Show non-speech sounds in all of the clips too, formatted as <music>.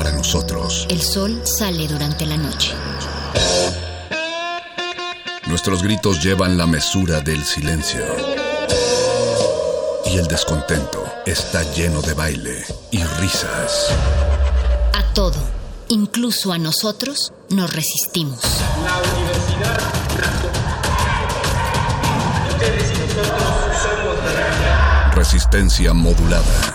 Para nosotros. El sol sale durante la noche. Nuestros gritos llevan la mesura del silencio. Y el descontento está lleno de baile y risas. A todo, incluso a nosotros, nos resistimos. La universidad Ustedes y nosotros somos de Resistencia modulada.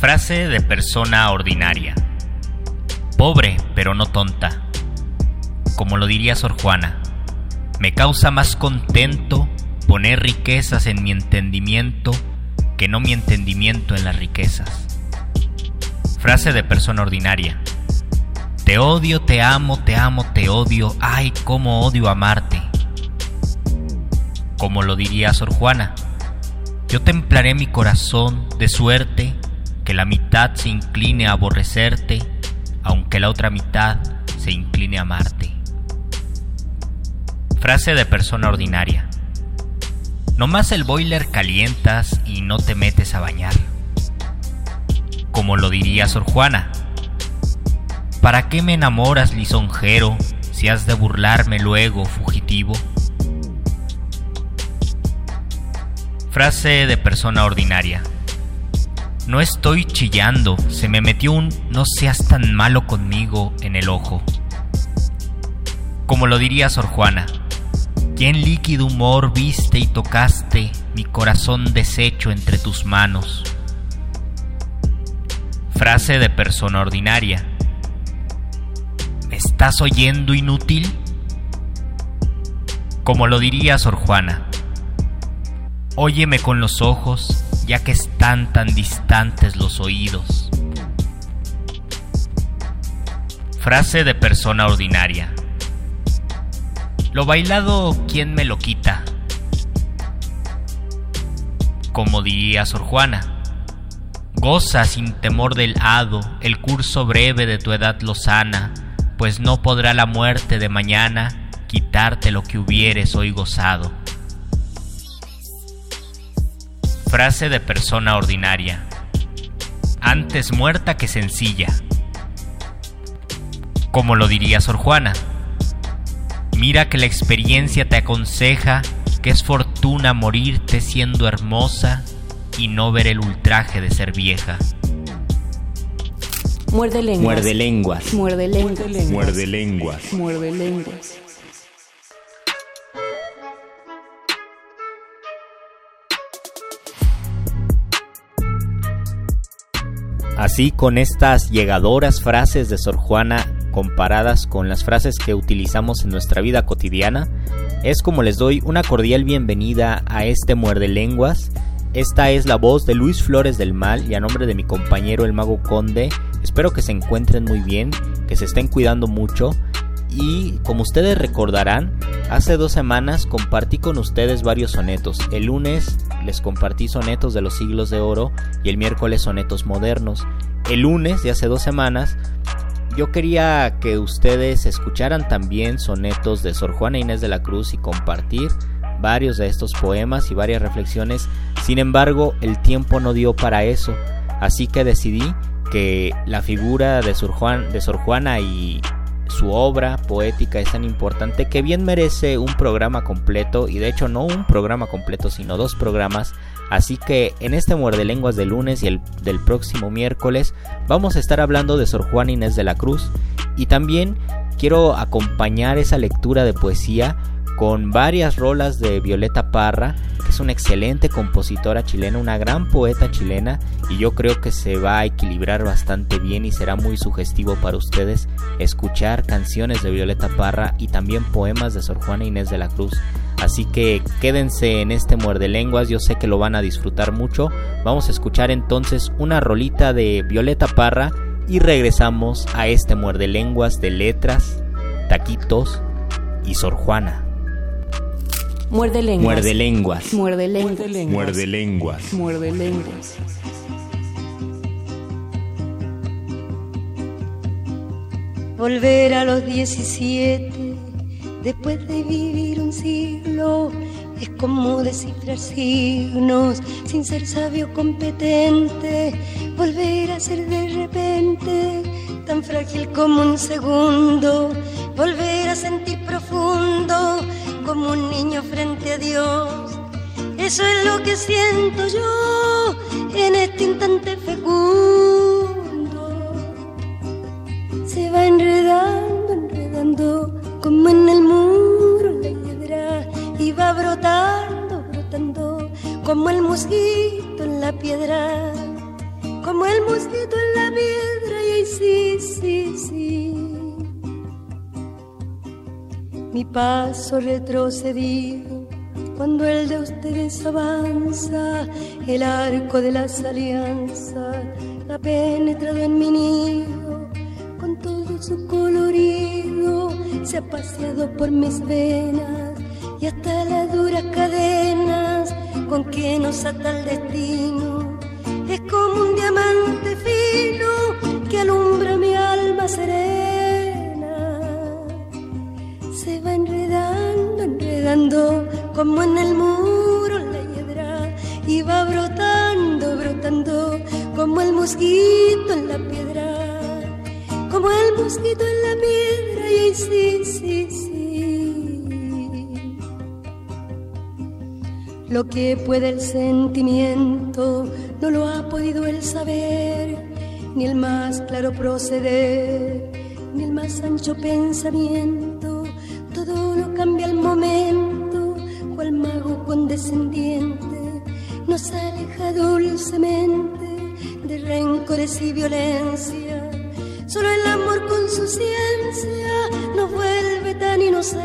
Frase de persona ordinaria. Pobre, pero no tonta. Como lo diría Sor Juana, me causa más contento poner riquezas en mi entendimiento que no mi entendimiento en las riquezas. Frase de persona ordinaria. Te odio, te amo, te amo, te odio. Ay, cómo odio amarte. Como lo diría Sor Juana, yo templaré mi corazón de suerte que la mitad se incline a aborrecerte, aunque la otra mitad se incline a amarte. Frase de persona ordinaria. No más el boiler calientas y no te metes a bañar. Como lo diría Sor Juana. ¿Para qué me enamoras, lisonjero, si has de burlarme luego, fugitivo? Frase de persona ordinaria. No estoy chillando, se me metió un no seas tan malo conmigo en el ojo. Como lo diría Sor Juana, ¿quién líquido humor viste y tocaste mi corazón deshecho entre tus manos? Frase de persona ordinaria. ¿Me estás oyendo inútil? Como lo diría Sor Juana, óyeme con los ojos ya que están tan distantes los oídos. Frase de persona ordinaria. Lo bailado, ¿quién me lo quita? Como diría Sor Juana, goza sin temor del hado el curso breve de tu edad lozana, pues no podrá la muerte de mañana quitarte lo que hubieres hoy gozado. Frase de persona ordinaria. Antes muerta que sencilla. Como lo diría Sor Juana. Mira que la experiencia te aconseja que es fortuna morirte siendo hermosa y no ver el ultraje de ser vieja. Muerde lenguas. Muerde lenguas. Muerde lenguas. Muerde lenguas. Muerde lenguas. Así con estas llegadoras frases de Sor Juana comparadas con las frases que utilizamos en nuestra vida cotidiana, es como les doy una cordial bienvenida a este muerde lenguas. Esta es la voz de Luis Flores del Mal y a nombre de mi compañero el mago Conde, espero que se encuentren muy bien, que se estén cuidando mucho y como ustedes recordarán, hace dos semanas compartí con ustedes varios sonetos. El lunes les compartí sonetos de los siglos de oro y el miércoles sonetos modernos. El lunes de hace dos semanas yo quería que ustedes escucharan también sonetos de Sor Juana Inés de la Cruz y compartir varios de estos poemas y varias reflexiones. Sin embargo, el tiempo no dio para eso, así que decidí que la figura de Sor, Juan, de Sor Juana y su obra poética es tan importante que bien merece un programa completo y de hecho no un programa completo sino dos programas. Así que en este muerde lenguas de lunes y el del próximo miércoles vamos a estar hablando de Sor Juana Inés de la Cruz. Y también quiero acompañar esa lectura de poesía con varias rolas de Violeta Parra, que es una excelente compositora chilena, una gran poeta chilena, y yo creo que se va a equilibrar bastante bien y será muy sugestivo para ustedes escuchar canciones de Violeta Parra y también poemas de Sor Juana Inés de la Cruz. Así que quédense en este muerde lenguas, yo sé que lo van a disfrutar mucho. Vamos a escuchar entonces una rolita de Violeta Parra y regresamos a este muerde lenguas de letras, taquitos y Sor Juana. Muerde lenguas. Muerde lenguas. Muerde lenguas. Muerde lenguas. Muerde lenguas. Volver a los 17 después de vivir un siglo es como descifrar signos sin ser sabio competente. Volver a ser de repente tan frágil como un segundo. Volver a sentir profundo como un niño frente a Dios. Eso es lo que siento yo en este instante fecundo. Se va enredando, enredando como en el muro la hiedra y va brotando, brotando como el mosquito en la piedra, como el mosquito en la piedra y ahí sí, sí, sí. Mi paso retrocedido cuando el de ustedes avanza, el arco de las alianzas ha penetrado en mi nido con todo su colorido, se ha paseado por mis venas y hasta las duras cadenas con que nos ata el destino. Es como un diamante fino que alumbra mi alma serena. Como en el muro la hiedra y va brotando, brotando como el mosquito en la piedra como el mosquito en la piedra y sí, sí, sí. Lo que puede el sentimiento no lo ha podido el saber, ni el más claro proceder, ni el más ancho pensamiento. Cambia al momento, cual mago condescendiente nos aleja dulcemente de rencores y violencia Solo el amor con su ciencia nos vuelve tan inocentes.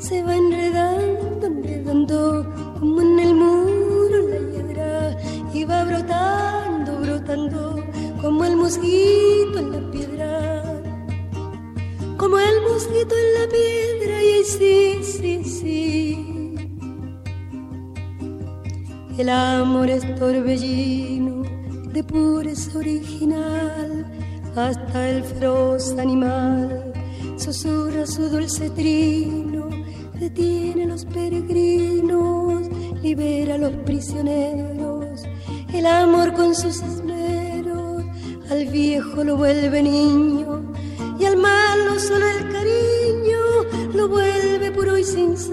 Se va enredando, enredando como en el muro la hiedra y va brotando, brotando como el mosquito en la piedra. El mosquito en la piedra y sí, sí, sí. El amor es torbellino de pureza original hasta el feroz animal susurra su dulce trino, detiene a los peregrinos, libera a los prisioneros, el amor con sus esmeros, al viejo lo vuelve niño al malo solo el cariño lo vuelve puro y sincero.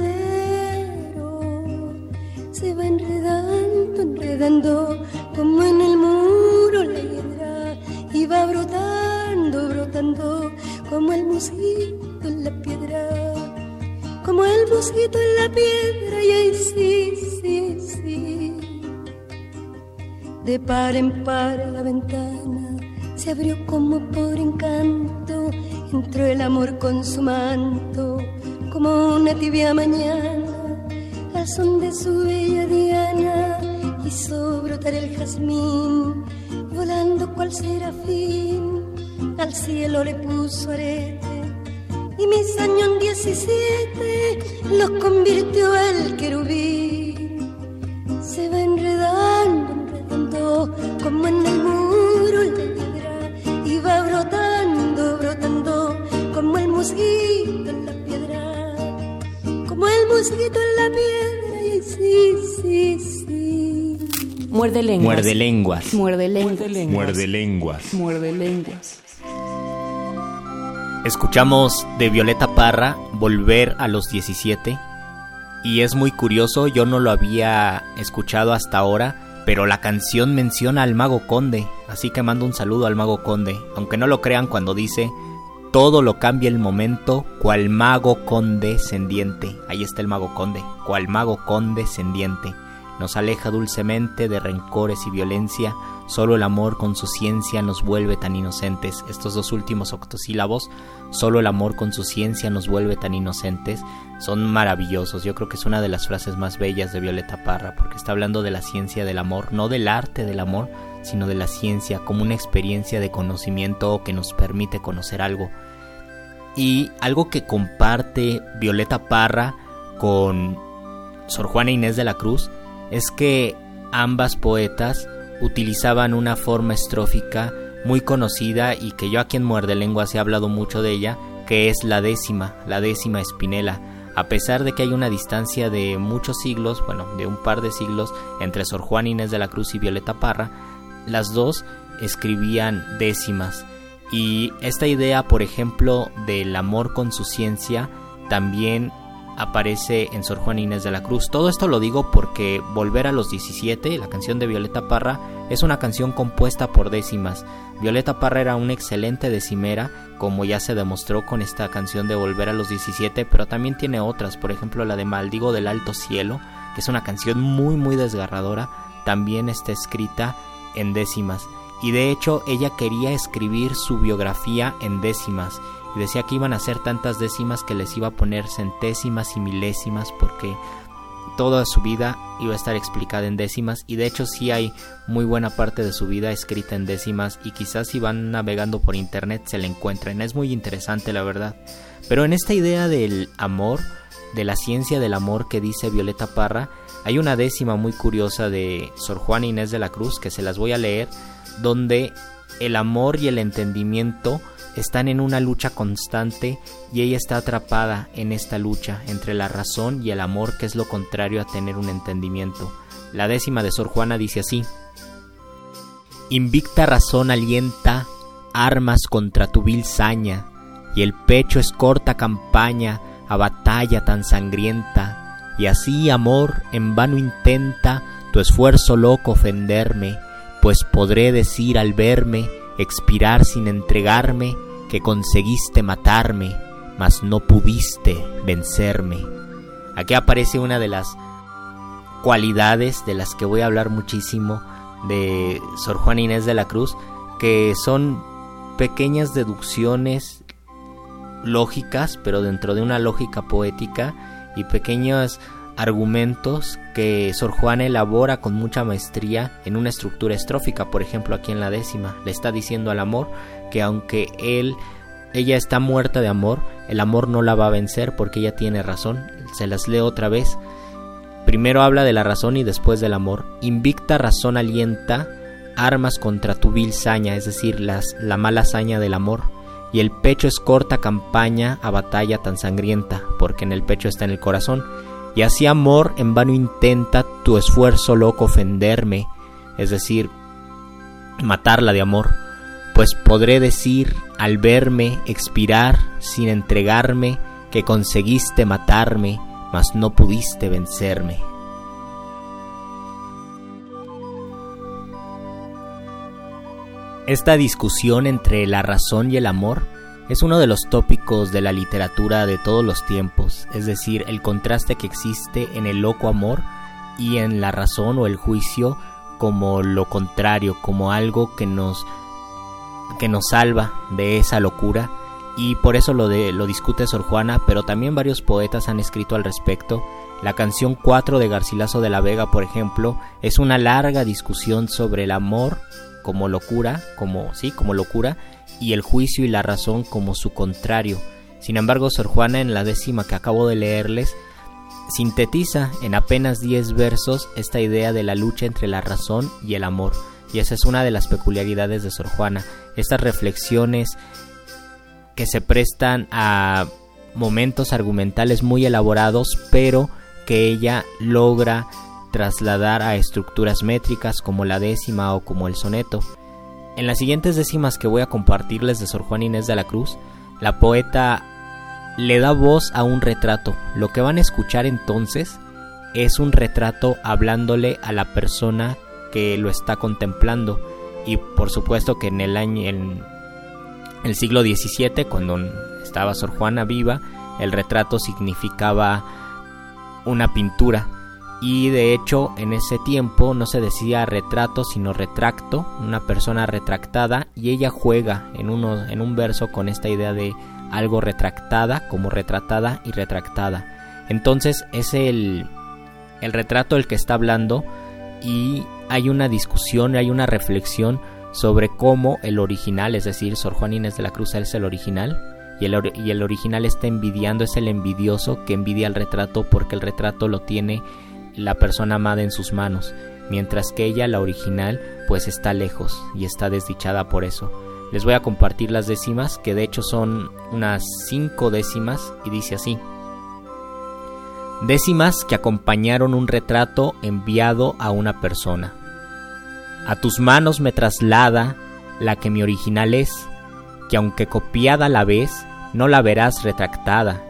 Se va enredando, enredando como en el muro la hiedra y va brotando, brotando como el mosquito en la piedra, como el mosquito en la piedra y ahí sí, sí, sí. De par en par la ventana se abrió como por encanto, entró el amor con su manto, como una tibia mañana, al son de su bella diana hizo brotar el jazmín, volando cual serafín, al cielo le puso arete, y mis años 17 los convirtió el querubín. Se va enredando, enredando, como en el muro la piedra, y va brotando, brotando, como el mosquito en la piedra, como el mosquito en la piedra, y sí, sí, sí. Muerde lenguas. Muerde lenguas. Muerde lenguas. Muerde lenguas. Muerde lenguas. Escuchamos de Violeta Parra Volver a los 17 y es muy curioso, yo no lo había escuchado hasta ahora, pero la canción menciona al mago conde, así que mando un saludo al mago conde, aunque no lo crean cuando dice todo lo cambia el momento, cual mago condescendiente. Ahí está el mago conde, cual mago condescendiente. Nos aleja dulcemente de rencores y violencia, solo el amor con su ciencia nos vuelve tan inocentes. Estos dos últimos octosílabos, solo el amor con su ciencia nos vuelve tan inocentes, son maravillosos. Yo creo que es una de las frases más bellas de Violeta Parra, porque está hablando de la ciencia del amor, no del arte del amor, sino de la ciencia como una experiencia de conocimiento que nos permite conocer algo. Y algo que comparte Violeta Parra con Sor Juana Inés de la Cruz es que ambas poetas utilizaban una forma estrófica muy conocida y que yo aquí en Muerde Lenguas he hablado mucho de ella, que es la décima, la décima espinela. A pesar de que hay una distancia de muchos siglos, bueno, de un par de siglos, entre Sor Juana Inés de la Cruz y Violeta Parra, las dos escribían décimas. Y esta idea, por ejemplo, del amor con su ciencia, también aparece en Sor Juana Inés de la Cruz. Todo esto lo digo porque Volver a los 17, la canción de Violeta Parra, es una canción compuesta por décimas. Violeta Parra era una excelente decimera, como ya se demostró con esta canción de Volver a los 17, pero también tiene otras, por ejemplo la de Maldigo del Alto Cielo, que es una canción muy muy desgarradora, también está escrita en décimas. Y de hecho ella quería escribir su biografía en décimas y decía que iban a ser tantas décimas que les iba a poner centésimas y milésimas porque toda su vida iba a estar explicada en décimas y de hecho sí hay muy buena parte de su vida escrita en décimas y quizás si van navegando por internet se la encuentren. Es muy interesante la verdad. Pero en esta idea del amor, de la ciencia del amor que dice Violeta Parra, hay una décima muy curiosa de Sor Juana Inés de la Cruz que se las voy a leer, donde el amor y el entendimiento están en una lucha constante y ella está atrapada en esta lucha entre la razón y el amor que es lo contrario a tener un entendimiento. La décima de Sor Juana dice así, Invicta razón alienta armas contra tu vil saña, y el pecho es corta campaña a batalla tan sangrienta, y así amor en vano intenta tu esfuerzo loco ofenderme, pues podré decir al verme, expirar sin entregarme, que conseguiste matarme, mas no pudiste vencerme. Aquí aparece una de las cualidades de las que voy a hablar muchísimo de Sor Juana Inés de la Cruz, que son pequeñas deducciones lógicas, pero dentro de una lógica poética y pequeños argumentos que Sor Juana elabora con mucha maestría en una estructura estrófica, por ejemplo aquí en la décima, le está diciendo al amor que aunque él ella está muerta de amor, el amor no la va a vencer porque ella tiene razón. Se las leo otra vez. Primero habla de la razón y después del amor. Invicta razón alienta armas contra tu vil saña, es decir, las, la mala saña del amor. Y el pecho es corta campaña a batalla tan sangrienta, porque en el pecho está en el corazón. Y así amor en vano intenta tu esfuerzo loco ofenderme, es decir, matarla de amor pues podré decir al verme expirar sin entregarme que conseguiste matarme, mas no pudiste vencerme. Esta discusión entre la razón y el amor es uno de los tópicos de la literatura de todos los tiempos, es decir, el contraste que existe en el loco amor y en la razón o el juicio como lo contrario, como algo que nos que nos salva de esa locura y por eso lo, de, lo discute Sor Juana, pero también varios poetas han escrito al respecto. La canción 4 de Garcilaso de la Vega, por ejemplo, es una larga discusión sobre el amor como locura, como sí, como locura, y el juicio y la razón como su contrario. Sin embargo, Sor Juana en la décima que acabo de leerles sintetiza en apenas 10 versos esta idea de la lucha entre la razón y el amor. Y esa es una de las peculiaridades de Sor Juana, estas reflexiones que se prestan a momentos argumentales muy elaborados, pero que ella logra trasladar a estructuras métricas como la décima o como el soneto. En las siguientes décimas que voy a compartirles de Sor Juana Inés de la Cruz, la poeta le da voz a un retrato. Lo que van a escuchar entonces es un retrato hablándole a la persona que lo está contemplando. Y por supuesto que en el año, en el siglo XVII, cuando estaba Sor Juana viva, el retrato significaba una pintura. Y de hecho en ese tiempo no se decía retrato sino retracto, una persona retractada, y ella juega en, uno, en un verso con esta idea de algo retractada como retratada y retractada. Entonces es el, el retrato el que está hablando y hay una discusión, hay una reflexión sobre cómo el original, es decir, Sor Juan Inés de la Cruz es el original y el, y el original está envidiando, es el envidioso que envidia el retrato porque el retrato lo tiene la persona amada en sus manos, mientras que ella, la original, pues está lejos y está desdichada por eso. Les voy a compartir las décimas, que de hecho son unas cinco décimas, y dice así. Décimas que acompañaron un retrato enviado a una persona. A tus manos me traslada la que mi original es, que aunque copiada la ves, no la verás retractada.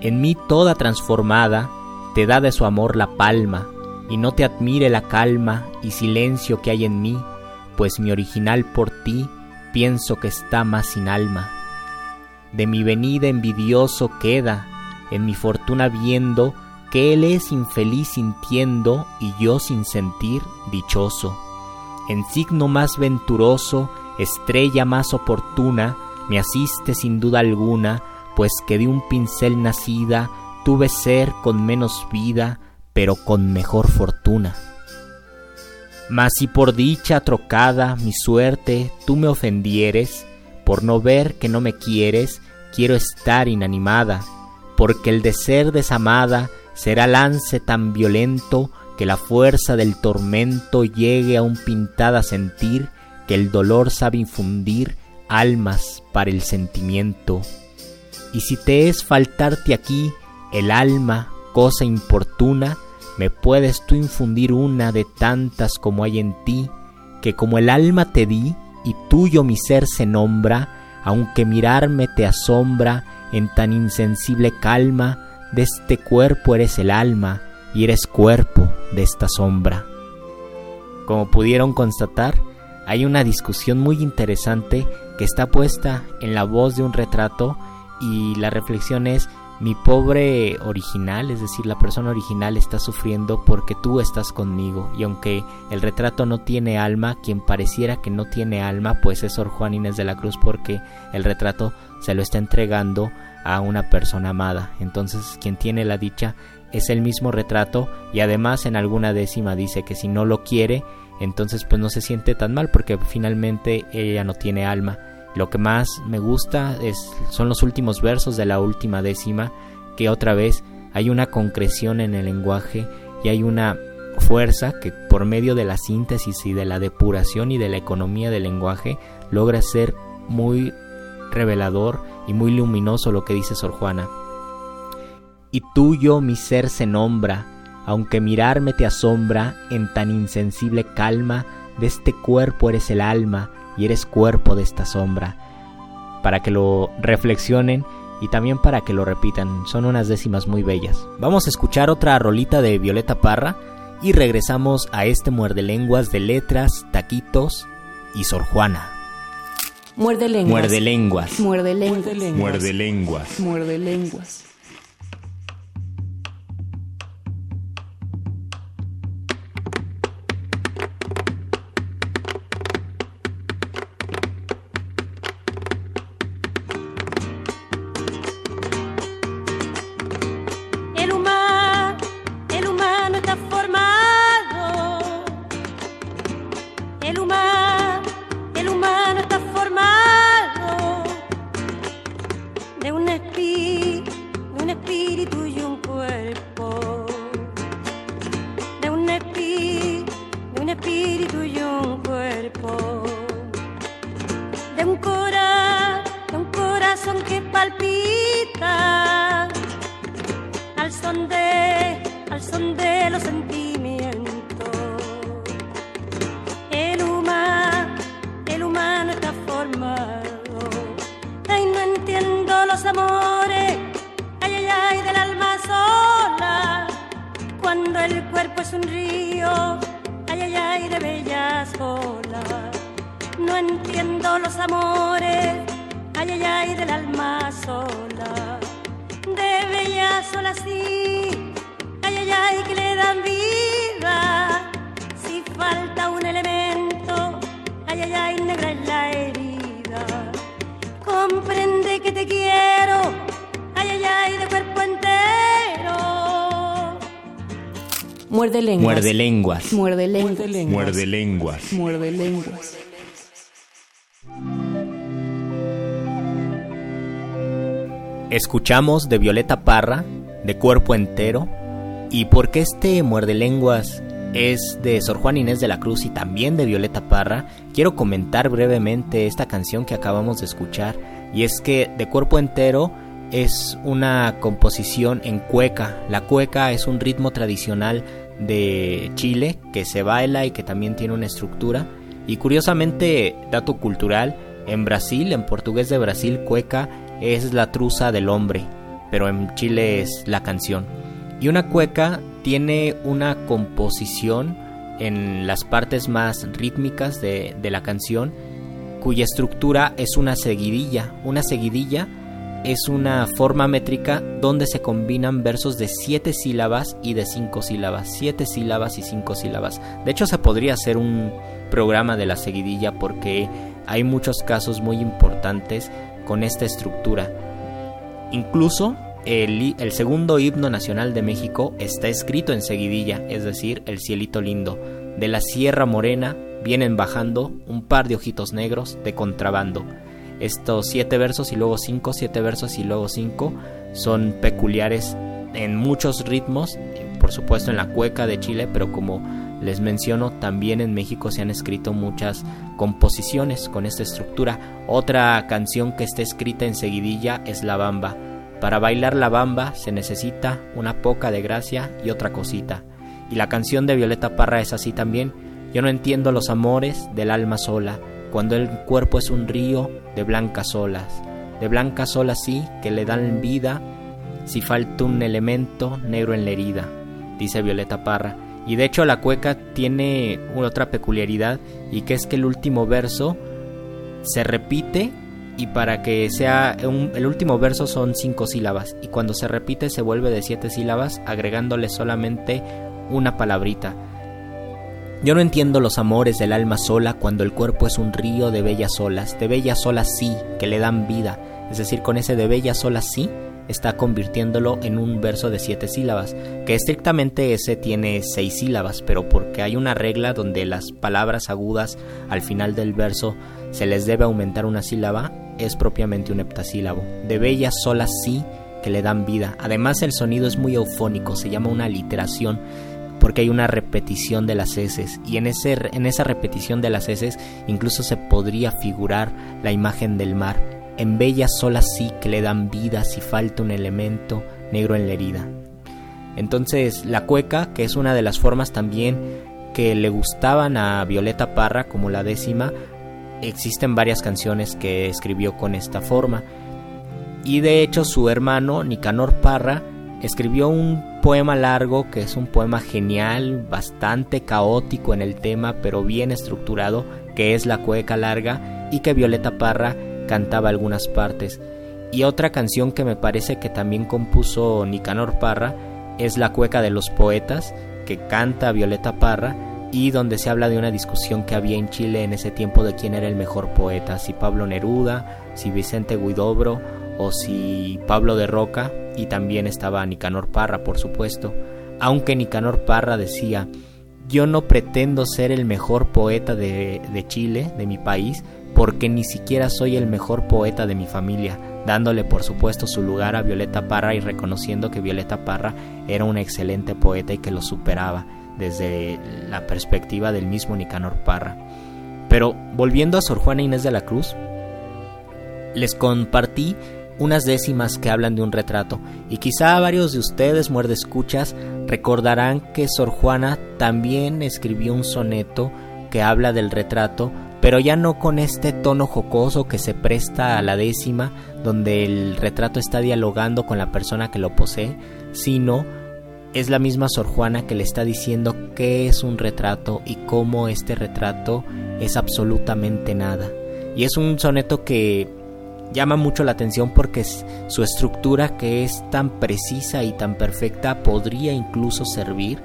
En mí toda transformada, te da de su amor la palma, y no te admire la calma y silencio que hay en mí, pues mi original por ti pienso que está más sin alma. De mi venida envidioso queda, en mi fortuna viendo que él es infeliz sintiendo y yo sin sentir dichoso. En signo más venturoso, estrella más oportuna, me asiste sin duda alguna, pues que de un pincel nacida tuve ser con menos vida, pero con mejor fortuna. Mas si por dicha trocada mi suerte tú me ofendieres, por no ver que no me quieres, quiero estar inanimada, porque el de ser desamada será lance tan violento que la fuerza del tormento llegue a un pintada sentir que el dolor sabe infundir almas para el sentimiento. Y si te es faltarte aquí el alma, cosa importuna, me puedes tú infundir una de tantas como hay en ti, que como el alma te di y tuyo mi ser se nombra, aunque mirarme te asombra en tan insensible calma, de este cuerpo eres el alma y eres cuerpo de esta sombra. Como pudieron constatar, hay una discusión muy interesante que está puesta en la voz de un retrato y la reflexión es mi pobre original, es decir, la persona original está sufriendo porque tú estás conmigo y aunque el retrato no tiene alma, quien pareciera que no tiene alma, pues es Sor Juan Inés de la Cruz porque el retrato se lo está entregando a una persona amada. Entonces, quien tiene la dicha es el mismo retrato y además en alguna décima dice que si no lo quiere, entonces pues no se siente tan mal porque finalmente ella no tiene alma lo que más me gusta es, son los últimos versos de la última décima, que otra vez hay una concreción en el lenguaje y hay una fuerza que por medio de la síntesis y de la depuración y de la economía del lenguaje logra ser muy revelador y muy luminoso lo que dice Sor Juana. Y tuyo mi ser se nombra, aunque mirarme te asombra, en tan insensible calma, de este cuerpo eres el alma, y eres cuerpo de esta sombra. Para que lo reflexionen y también para que lo repitan. Son unas décimas muy bellas. Vamos a escuchar otra rolita de Violeta Parra y regresamos a este muerde lenguas de letras, taquitos y Sor Juana. Muerde lenguas. Muerde lenguas. Muerde lenguas. Muerde lenguas. Muerde lenguas. Lenguas. Muerde lenguas. Muerde lenguas. Muerde lenguas. Muerde lenguas. Escuchamos de Violeta Parra, de cuerpo entero, y porque este muerde lenguas es de Sor Juan Inés de la Cruz y también de Violeta Parra, quiero comentar brevemente esta canción que acabamos de escuchar, y es que de cuerpo entero es una composición en cueca. La cueca es un ritmo tradicional de Chile que se baila y que también tiene una estructura. Y curiosamente, dato cultural, en Brasil, en portugués de Brasil, cueca es la truza del hombre, pero en Chile es la canción. Y una cueca tiene una composición en las partes más rítmicas de, de la canción, cuya estructura es una seguidilla. Una seguidilla es una forma métrica donde se combinan versos de siete sílabas y de cinco sílabas. Siete sílabas y cinco sílabas. De hecho, se podría hacer un programa de la seguidilla porque hay muchos casos muy importantes con esta estructura. Incluso el, el, segundo himno nacional de México está escrito en seguidilla, es decir, el cielito lindo. De la Sierra Morena vienen bajando un par de ojitos negros de contrabando. Estos siete versos y luego cinco, siete versos y luego cinco son peculiares en muchos ritmos, por supuesto en la cueca de Chile, pero como les menciono, también en México se han escrito muchas composiciones con esta estructura. Otra canción que está escrita en seguidilla es La Bamba. Para bailar la bamba se necesita una poca de gracia y otra cosita. Y la canción de Violeta Parra es así también. Yo no entiendo los amores del alma sola, cuando el cuerpo es un río de blancas olas. De blancas olas sí que le dan vida si falta un elemento negro en la herida, dice Violeta Parra. Y de hecho la cueca tiene otra peculiaridad y que es que el último verso se repite y para que sea un, el último verso son cinco sílabas y cuando se repite se vuelve de siete sílabas agregándole solamente una palabrita. Yo no entiendo los amores del alma sola cuando el cuerpo es un río de bellas olas, de bellas olas sí, que le dan vida, es decir, con ese de bellas olas sí está convirtiéndolo en un verso de siete sílabas, que estrictamente ese tiene seis sílabas, pero porque hay una regla donde las palabras agudas al final del verso se les debe aumentar una sílaba, es propiamente un heptasílabo. De bellas solas sí que le dan vida. Además el sonido es muy eufónico, se llama una literación porque hay una repetición de las heces y en, ese, en esa repetición de las heces incluso se podría figurar la imagen del mar. En bellas solas sí que le dan vida si falta un elemento negro en la herida. Entonces la cueca, que es una de las formas también que le gustaban a Violeta Parra como la décima, existen varias canciones que escribió con esta forma. Y de hecho su hermano Nicanor Parra escribió un poema largo que es un poema genial, bastante caótico en el tema, pero bien estructurado, que es La cueca larga y que Violeta Parra cantaba algunas partes. Y otra canción que me parece que también compuso Nicanor Parra es La cueca de los poetas, que canta Violeta Parra y donde se habla de una discusión que había en Chile en ese tiempo de quién era el mejor poeta, si Pablo Neruda, si Vicente Guidobro o si Pablo de Roca, y también estaba Nicanor Parra, por supuesto, aunque Nicanor Parra decía, yo no pretendo ser el mejor poeta de, Chile, de mi país, porque ni siquiera soy el mejor poeta de mi familia, dándole por supuesto su lugar a Violeta Parra y reconociendo que Violeta Parra era una excelente poeta y que lo superaba desde la perspectiva del mismo Nicanor Parra. Pero volviendo a Sor Juana Inés de la Cruz, les compartí unas décimas que hablan de un retrato, y quizá varios de ustedes, muerde escuchas, recordarán que Sor Juana también escribió un soneto que habla del retrato, pero ya no con este tono jocoso que se presta a la décima, donde el retrato está dialogando con la persona que lo posee, sino es la misma Sor Juana que le está diciendo qué es un retrato y cómo este retrato es absolutamente nada. Y es un soneto que llama mucho la atención porque su estructura que es tan precisa y tan perfecta podría incluso servir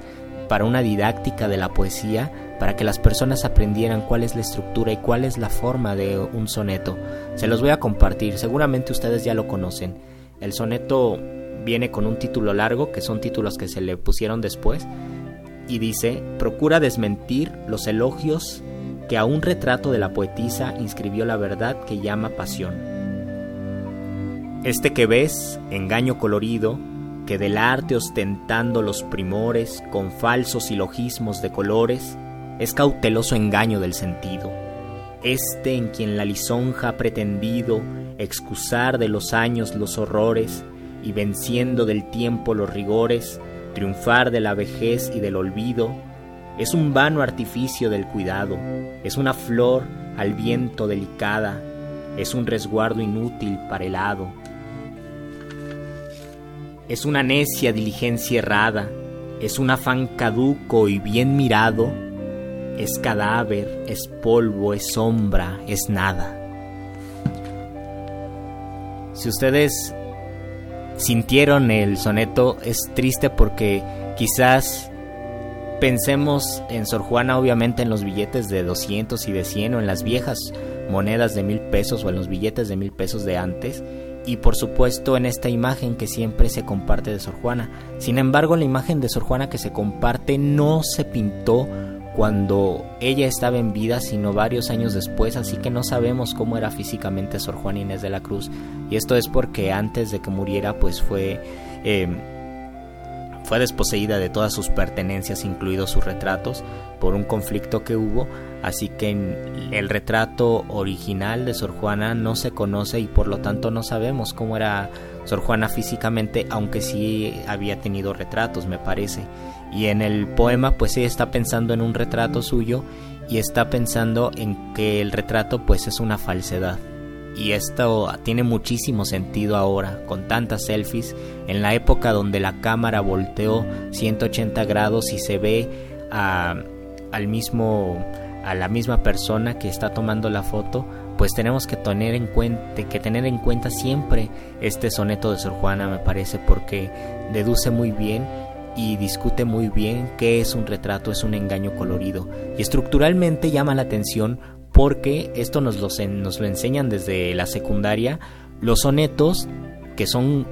para una didáctica de la poesía, para que las personas aprendieran cuál es la estructura y cuál es la forma de un soneto. Se los voy a compartir, seguramente ustedes ya lo conocen. El soneto viene con un título largo, que son títulos que se le pusieron después, y dice, procura desmentir los elogios que a un retrato de la poetisa inscribió la verdad que llama pasión. Este que ves, engaño colorido, que del arte ostentando los primores con falsos silogismos de colores, es cauteloso engaño del sentido. Este en quien la lisonja ha pretendido excusar de los años los horrores y venciendo del tiempo los rigores, triunfar de la vejez y del olvido, es un vano artificio del cuidado, es una flor al viento delicada, es un resguardo inútil para el hado. Es una necia diligencia errada, es un afán caduco y bien mirado, es cadáver, es polvo, es sombra, es nada. Si ustedes sintieron el soneto es triste porque quizás pensemos en Sor Juana obviamente en los billetes de 200 y de 100 o en las viejas monedas de mil pesos o en los billetes de mil pesos de antes y por supuesto en esta imagen que siempre se comparte de Sor Juana. Sin embargo, la imagen de Sor Juana que se comparte no se pintó cuando ella estaba en vida, sino varios años después, así que no sabemos cómo era físicamente Sor Juana Inés de la Cruz. Y esto es porque antes de que muriera, pues fue, em, fue desposeída de todas sus pertenencias, incluidos sus retratos, por un conflicto que hubo. Así que el retrato original de Sor Juana no se conoce y por lo tanto no sabemos cómo era Sor Juana físicamente, aunque sí había tenido retratos, me parece. Y en el poema pues ella está pensando en un retrato suyo y está pensando en que el retrato pues es una falsedad. Y esto tiene muchísimo sentido ahora, con tantas selfies, en la época donde la cámara volteó 180 grados y se ve al mismo, a la misma persona que está tomando la foto, pues tenemos que tener en cuenta, que tener en cuenta siempre este soneto de Sor Juana, me parece, porque deduce muy bien y discute muy bien qué es un retrato, es un engaño colorido. Y estructuralmente llama la atención porque esto nos lo, nos lo enseñan desde la secundaria. Los sonetos, que son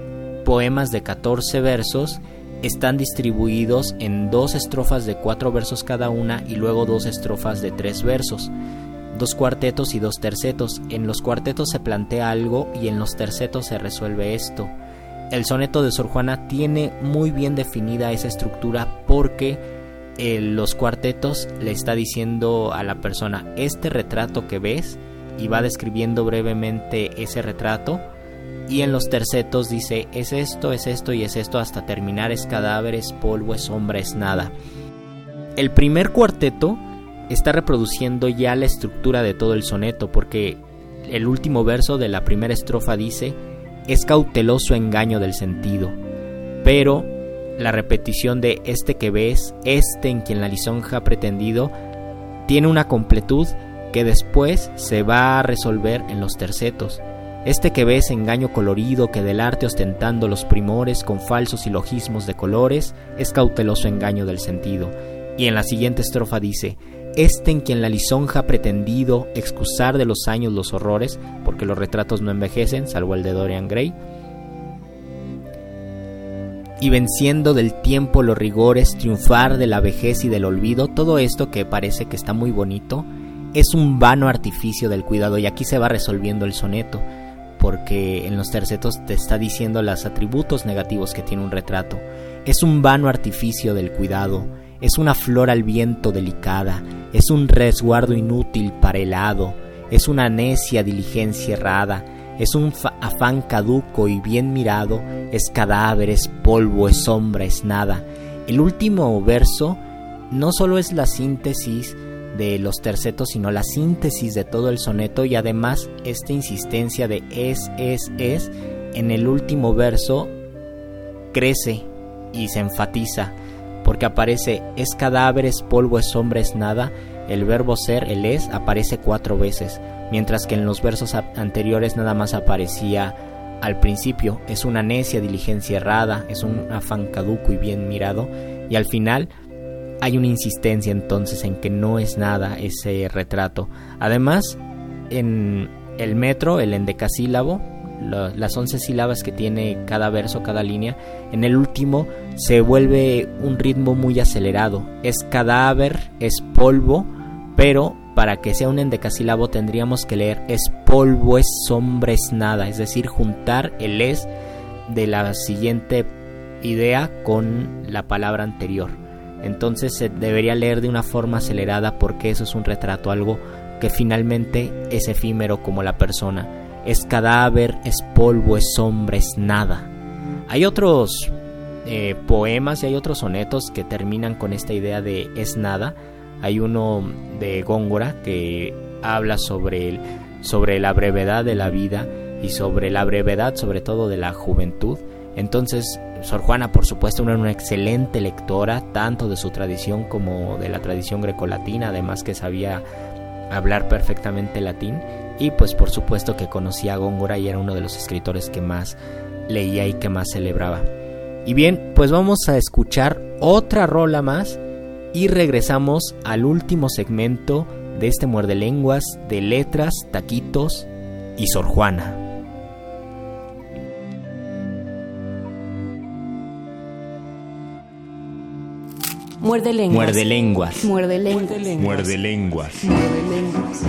poemas de 14 versos, están distribuidos en dos estrofas de cuatro versos cada una y luego dos estrofas de tres versos. Dos cuartetos y dos tercetos. En los cuartetos se plantea algo y en los tercetos se resuelve esto el soneto de Sor Juana tiene muy bien definida esa estructura porque eh, los cuartetos le está diciendo a la persona este retrato que ves y va describiendo brevemente ese retrato y en los tercetos dice es esto, es esto y es esto hasta terminar es cadáver, es polvo, es sombra, es nada. El primer cuarteto está reproduciendo ya la estructura de todo el soneto porque el último verso de la primera estrofa dice es cauteloso engaño del sentido, pero la repetición de este que ves, este en quien la lisonja ha pretendido, tiene una completud que después se va a resolver en los tercetos. Este que ves engaño colorido que del arte ostentando los primores con falsos silogismos de colores, es cauteloso engaño del sentido. Y en la siguiente estrofa dice, este en quien la lisonja ha pretendido excusar de los años los horrores, porque los retratos no envejecen, salvo el de Dorian Gray, y venciendo del tiempo los rigores, triunfar de la vejez y del olvido, todo esto que parece que está muy bonito, es un vano artificio del cuidado, y aquí se va resolviendo el soneto, porque en los tercetos te está diciendo los atributos negativos que tiene un retrato. Es un vano artificio del cuidado, es una flor al viento delicada, es un resguardo inútil para el hado, es una necia diligencia errada, es un afán caduco y bien mirado, es cadáver, es polvo, es sombra, es nada. El último verso no solo es la síntesis de los tercetos, sino la síntesis de todo el soneto y además esta insistencia de es, es, es, en el último verso crece y se enfatiza porque aparece es cadáver, es polvo, es hombre, es nada. El verbo ser, el es, aparece cuatro veces, mientras que en los versos anteriores nada más aparecía al principio. Es una necia diligencia errada, es un afán caduco y bien mirado, y al final hay una insistencia entonces en que no es nada ese retrato. Además, en el metro, el endecasílabo, las once sílabas que tiene cada verso, cada línea, en el último se vuelve un ritmo muy acelerado. Es cadáver, es polvo, pero para que sea un endecasílabo tendríamos que leer es polvo, es sombra, es nada, es decir, juntar el es de la siguiente idea con la palabra anterior. Entonces se debería leer de una forma acelerada porque eso es un retrato, algo que finalmente es efímero como la persona es cadáver, es polvo, es sombra, es nada. Hay otros eh, poemas y hay otros sonetos que terminan con esta idea de es nada. Hay uno de Góngora que habla sobre, el, sobre la brevedad de la vida y sobre la brevedad sobre todo de la juventud. Entonces, Sor Juana, por supuesto, era una excelente lectora, tanto de su tradición como de la tradición grecolatina, además que sabía hablar perfectamente latín y pues por supuesto que conocía a Góngora y era uno de los escritores que más leía y que más celebraba. Y bien, pues vamos a escuchar otra rola más y regresamos al último segmento de este muerde lenguas de letras, taquitos y Sor Juana. Muerde lenguas. Muerde lenguas. Muerde lenguas. Muerde lenguas. Muerde lenguas.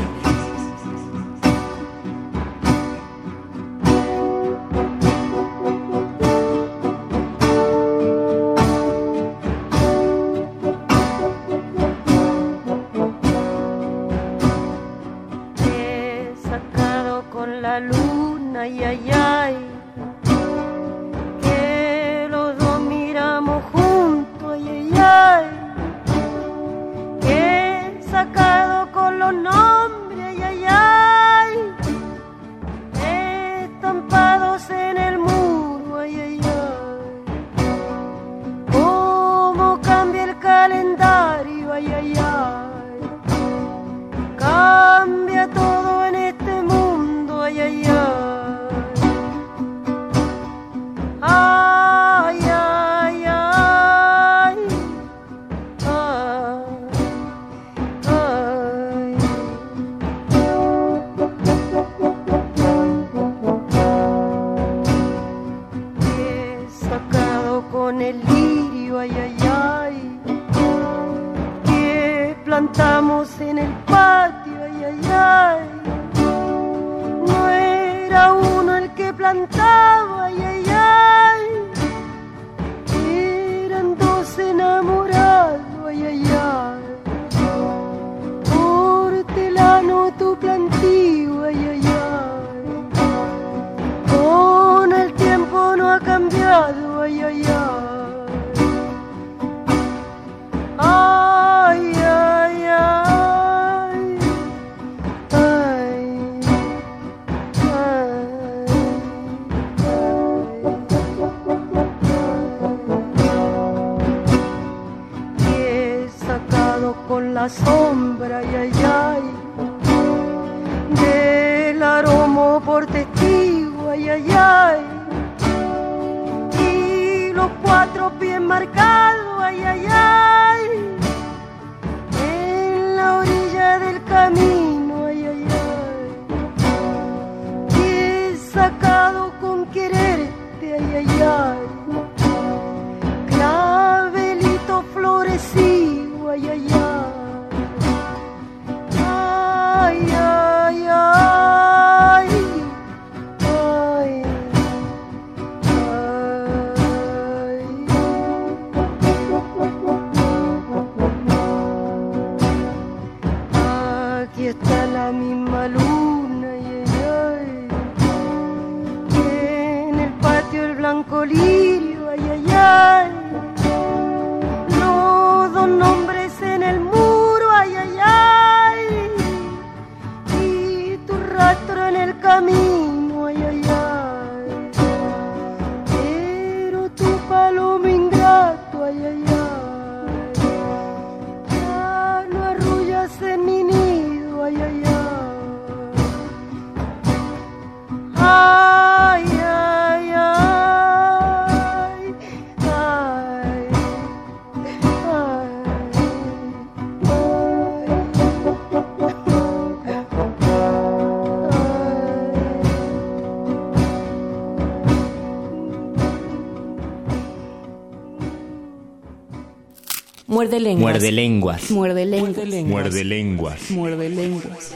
Muerde lenguas. Muerde lenguas. Muerde lenguas. Muerde lenguas. Muerde lenguas.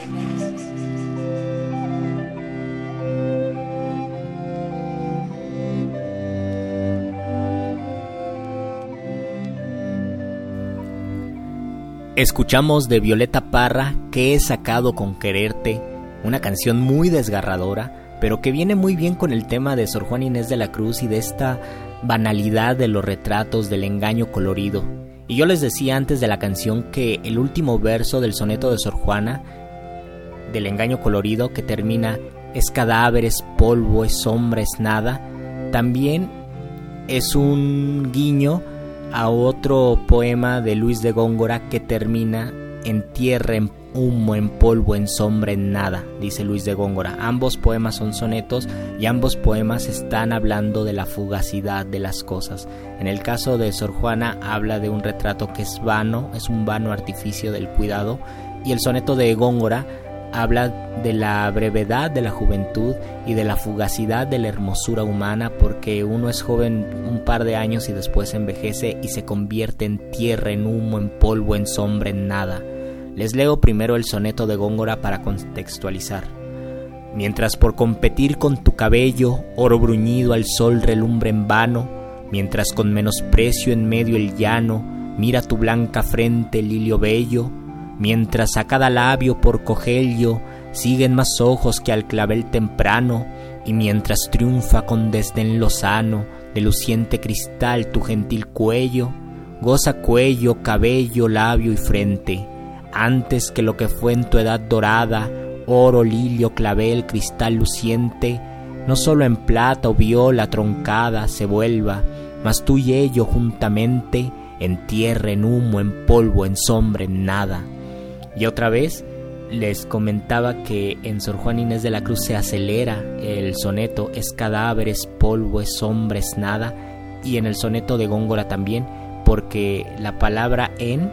Escuchamos de Violeta Parra que he sacado con quererte, una canción muy desgarradora, pero que viene muy bien con el tema de Sor Juan Inés de la Cruz y de esta banalidad de los retratos del engaño colorido. Y yo les decía antes de la canción que el último verso del soneto de Sor Juana, del engaño colorido, que termina es cadáver, es polvo, es sombra, es nada, también es un guiño a otro poema de Luis de Góngora que termina en tierra, en humo, en polvo, en sombra, en nada, dice Luis de Góngora. Ambos poemas son sonetos y ambos poemas están hablando de la fugacidad de las cosas. En el caso de Sor Juana habla de un retrato que es vano, es un vano artificio del cuidado y el soneto de Góngora habla de la brevedad de la juventud y de la fugacidad de la hermosura humana porque uno es joven un par de años y después envejece y se convierte en tierra, en humo, en polvo, en sombra, en nada. Les leo primero el soneto de Góngora para contextualizar. Mientras por competir con tu cabello, oro bruñido al sol relumbre en vano, mientras con menosprecio en medio el llano, mira tu blanca frente lilio bello, mientras a cada labio por cogello siguen más ojos que al clavel temprano, y mientras triunfa con desdén lozano de luciente cristal tu gentil cuello, goza cuello, cabello, labio y frente, antes que lo que fue en tu edad dorada, oro, lilio, clavel, cristal luciente, no solo en plata o viola troncada se vuelva, mas tú y ello juntamente en tierra, en humo, en polvo, en sombra, en nada. Y otra vez les comentaba que en Sor Juan Inés de la Cruz se acelera el soneto, es cadáver, es polvo, es sombra, es nada, y en el soneto de Góngora también, porque la palabra en,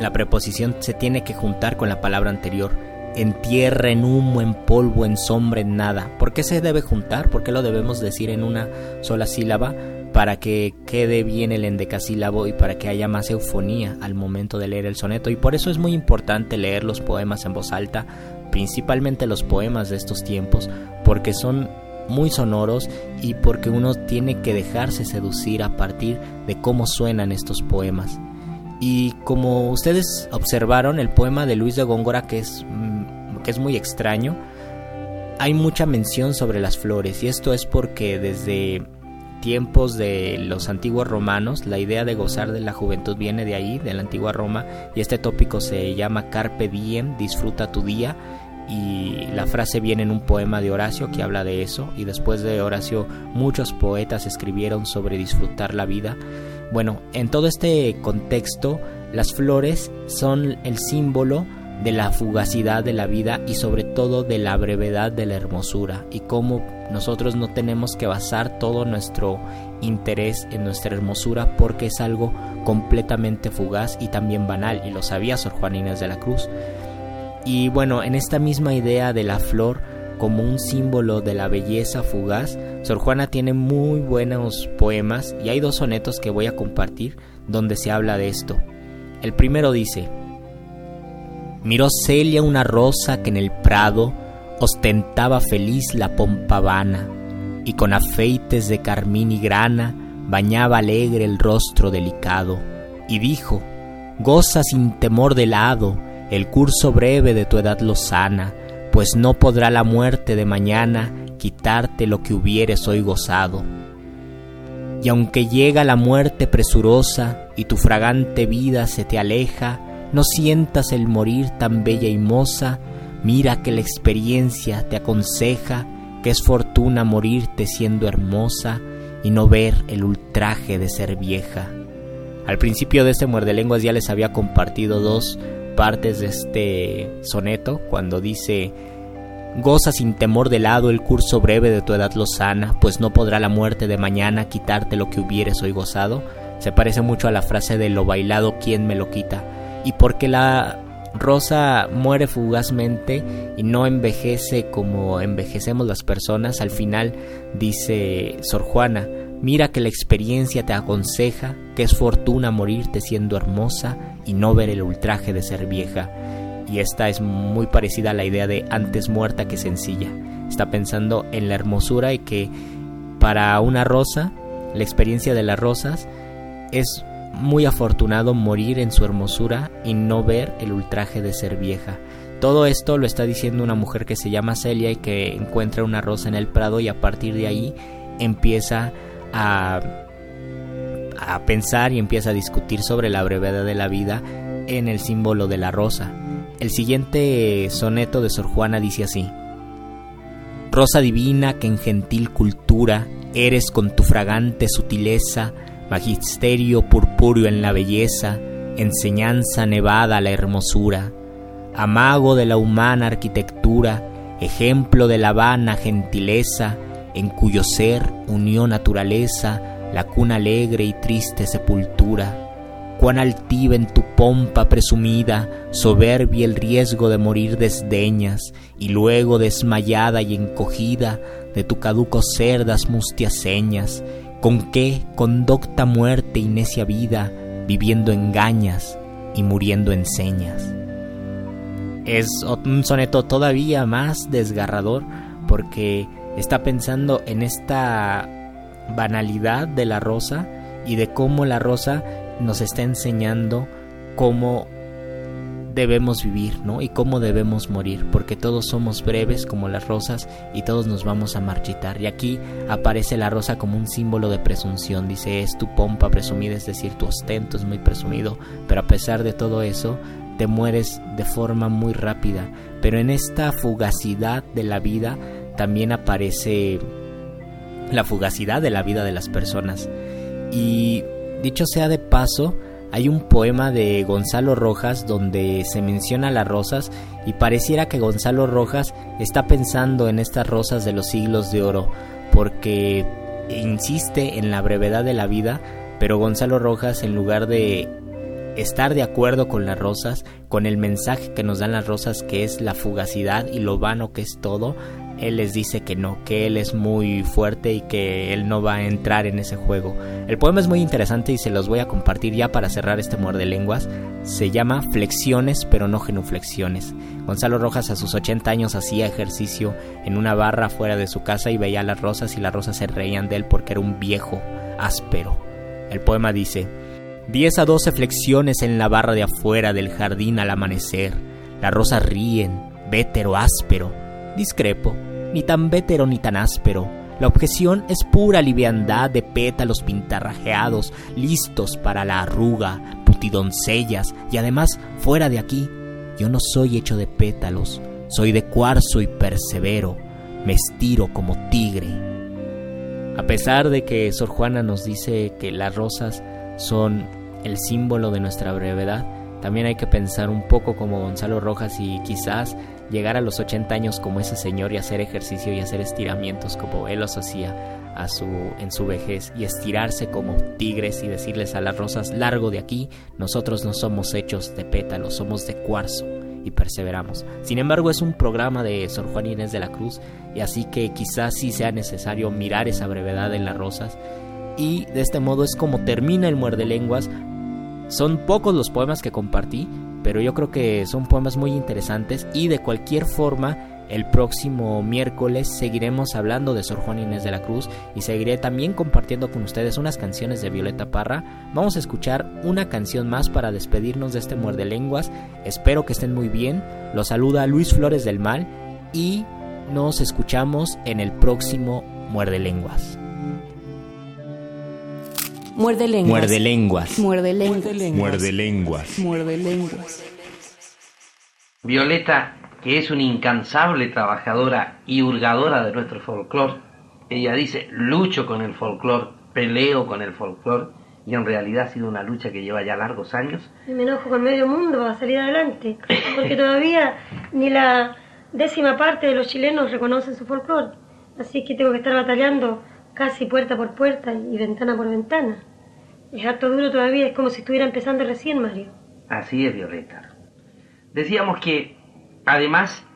la preposición se tiene que juntar con la palabra anterior, en tierra, en humo, en polvo, en sombra, en nada. ¿Por qué se debe juntar? ¿Por qué lo debemos decir en una sola sílaba? para que quede bien el endecasílabo y para que haya más eufonía al momento de leer el soneto. Y por eso es muy importante leer los poemas en voz alta, principalmente los poemas de estos tiempos, porque son muy sonoros y porque uno tiene que dejarse seducir a partir de cómo suenan estos poemas. Y como ustedes observaron, el poema de Luis de Góngora, que es, mm, que es muy extraño, hay mucha mención sobre las flores, y esto es porque desde tiempos de los antiguos romanos, la idea de gozar de la juventud viene de ahí, de la antigua Roma, y este tópico se llama Carpe Diem, disfruta tu día, y la frase viene en un poema de Horacio que habla de eso, y después de Horacio muchos poetas escribieron sobre disfrutar la vida. Bueno, en todo este contexto, las flores son el símbolo de la fugacidad de la vida y sobre todo de la brevedad de la hermosura y cómo nosotros no tenemos que basar todo nuestro interés en nuestra hermosura porque es algo completamente fugaz y también banal y lo sabía Sor Juan Inés de la Cruz. Y bueno, en esta misma idea de la flor como un símbolo de la belleza fugaz, Sor Juana tiene muy buenos poemas y hay dos sonetos que voy a compartir donde se habla de esto. El primero dice, miró Celia una rosa que en el prado ostentaba feliz la pompa vana, y con afeites de carmín y grana bañaba alegre el rostro delicado, y dijo, Goza sin temor de lado el curso breve de tu edad lozana, pues no podrá la muerte de mañana quitarte lo que hubieres hoy gozado. Y aunque llega la muerte presurosa y tu fragante vida se te aleja, no sientas el morir tan bella y moza, mira que la experiencia te aconseja que es fortuna morirte siendo hermosa y no ver el ultraje de ser vieja. Al principio de este muerde lenguas ya les había compartido dos partes de este soneto cuando dice Goza sin temor de lado el curso breve de tu edad lozana, pues no podrá la muerte de mañana quitarte lo que hubieres hoy gozado. Se parece mucho a la frase de lo bailado, ¿quién me lo quita? y porque la rosa muere fugazmente y no envejece como envejecemos las personas, al final dice Sor Juana, Mira que la experiencia te aconseja que es fortuna morirte siendo hermosa y no ver el ultraje de ser vieja. Y esta es muy parecida a la idea de antes muerta que sencilla. Está pensando en la hermosura y que para una rosa, la experiencia de las rosas, es muy afortunado morir en su hermosura y no ver el ultraje de ser vieja. Todo esto lo está diciendo una mujer que se llama Celia y que encuentra una rosa en el prado y a partir de ahí empieza a, a pensar y empieza a discutir sobre la brevedad de la vida en el símbolo de la rosa. El siguiente soneto de Sor Juana dice así. Rosa divina que en gentil cultura eres con tu fragante sutileza, magisterio purpúreo en la belleza, enseñanza nevada a la hermosura, amago de la humana arquitectura, ejemplo de la vana gentileza, en cuyo ser unió naturaleza, la cuna alegre y triste sepultura. Cuán altiva en tu pompa presumida, soberbia el riesgo de morir desdeñas, y luego desmayada y encogida, de tu caduco ser das mustias señas, con qué conducta muerte y necia vida, viviendo engañas y muriendo en señas. Es un soneto todavía más desgarrador porque está pensando en esta banalidad de la rosa y de cómo la rosa nos está enseñando cómo debemos vivir, ¿no? Y cómo debemos morir, porque todos somos breves como las rosas y todos nos vamos a marchitar. Y aquí aparece la rosa como un símbolo de presunción, dice, es tu pompa presumida, es decir, tu ostento es muy presumido, pero a pesar de todo eso, te mueres de forma muy rápida. Pero en esta fugacidad de la vida también aparece la fugacidad de la vida de las personas. Y dicho sea de paso, hay un poema de Gonzalo Rojas donde se menciona las rosas y pareciera que Gonzalo Rojas está pensando en estas rosas de los siglos de oro porque insiste en la brevedad de la vida, pero Gonzalo Rojas en lugar de estar de acuerdo con las rosas, con el mensaje que nos dan las rosas que es la fugacidad y lo vano que es todo, él les dice que no, que él es muy fuerte y que él no va a entrar en ese juego. El poema es muy interesante y se los voy a compartir ya para cerrar este muerde lenguas. Se llama Flexiones pero no genuflexiones. Gonzalo Rojas a sus 80 años hacía ejercicio en una barra fuera de su casa y veía las rosas y las rosas se reían de él porque era un viejo áspero. El poema dice, 10 a 12 flexiones en la barra de afuera del jardín al amanecer. Las rosas ríen, vétero áspero. Discrepo, ni tan vétero ni tan áspero. La objeción es pura liviandad de pétalos pintarrajeados, listos para la arruga, putidoncellas, y además, fuera de aquí, yo no soy hecho de pétalos, soy de cuarzo y persevero, me estiro como tigre. A pesar de que Sor Juana nos dice que las rosas son el símbolo de nuestra brevedad, también hay que pensar un poco como Gonzalo Rojas y quizás llegar a los 80 años como ese señor y hacer ejercicio y hacer estiramientos como él los hacía a su, en su vejez y estirarse como tigres y decirles a las rosas, largo de aquí, nosotros no somos hechos de pétalos, somos de cuarzo y perseveramos. Sin embargo, es un programa de Sor Juan Inés de la Cruz y así que quizás sí sea necesario mirar esa brevedad en las rosas y de este modo es como termina el muerde lenguas. Son pocos los poemas que compartí, pero yo creo que son poemas muy interesantes y de cualquier forma el próximo miércoles seguiremos hablando de Sor Juan Inés de la Cruz y seguiré también compartiendo con ustedes unas canciones de Violeta Parra. Vamos a escuchar una canción más para despedirnos de este muerde lenguas. Espero que estén muy bien. Los saluda Luis Flores del Mal y nos escuchamos en el próximo muerde lenguas. Muerde lenguas. Muerde lenguas. Muerde lenguas. Muerde lenguas. Muerde lenguas. Violeta, que es una incansable trabajadora y hurgadora de nuestro folclore, ella dice, lucho con el folclore, peleo con el folclore, y en realidad ha sido una lucha que lleva ya largos años. Y me enojo con medio mundo para salir adelante, porque todavía ni la décima parte de los chilenos reconocen su folclore, así que tengo que estar batallando casi puerta por puerta y ventana por ventana. Es harto duro todavía, es como si estuviera empezando recién, Mario. Así es, Violeta. Decíamos que, además,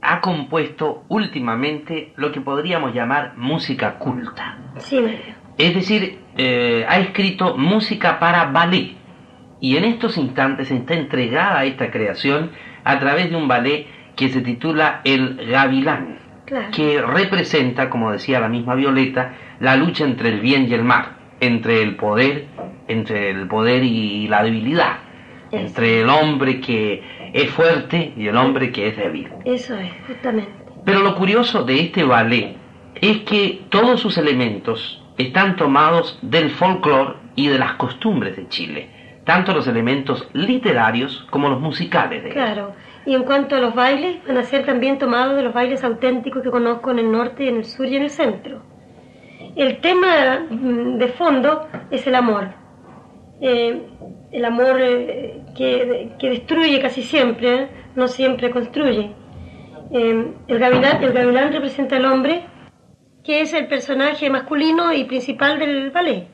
ha compuesto últimamente lo que podríamos llamar música culta. Sí, Es decir, eh, ha escrito música para ballet. Y en estos instantes está entregada esta creación a través de un ballet que se titula El Gavilán, que representa, como decía la misma Violeta, la lucha entre el bien y el mal, entre el poder, entre el poder y la debilidad, entre el hombre que es fuerte y el hombre que es débil. Eso es, justamente. Pero lo curioso de este ballet es que todos sus elementos están tomados del folclore y de las costumbres de Chile, tanto los elementos literarios como los musicales de Claro, y en cuanto a los bailes, van a ser también tomados de los bailes auténticos que conozco en el norte, en el sur y en el centro. El tema de fondo es el amor. Eh, el amor eh, que, destruye casi siempre, no siempre construye. Eh, el, gavilán, el gavilán representa al hombre, que es el personaje masculino y principal del ballet.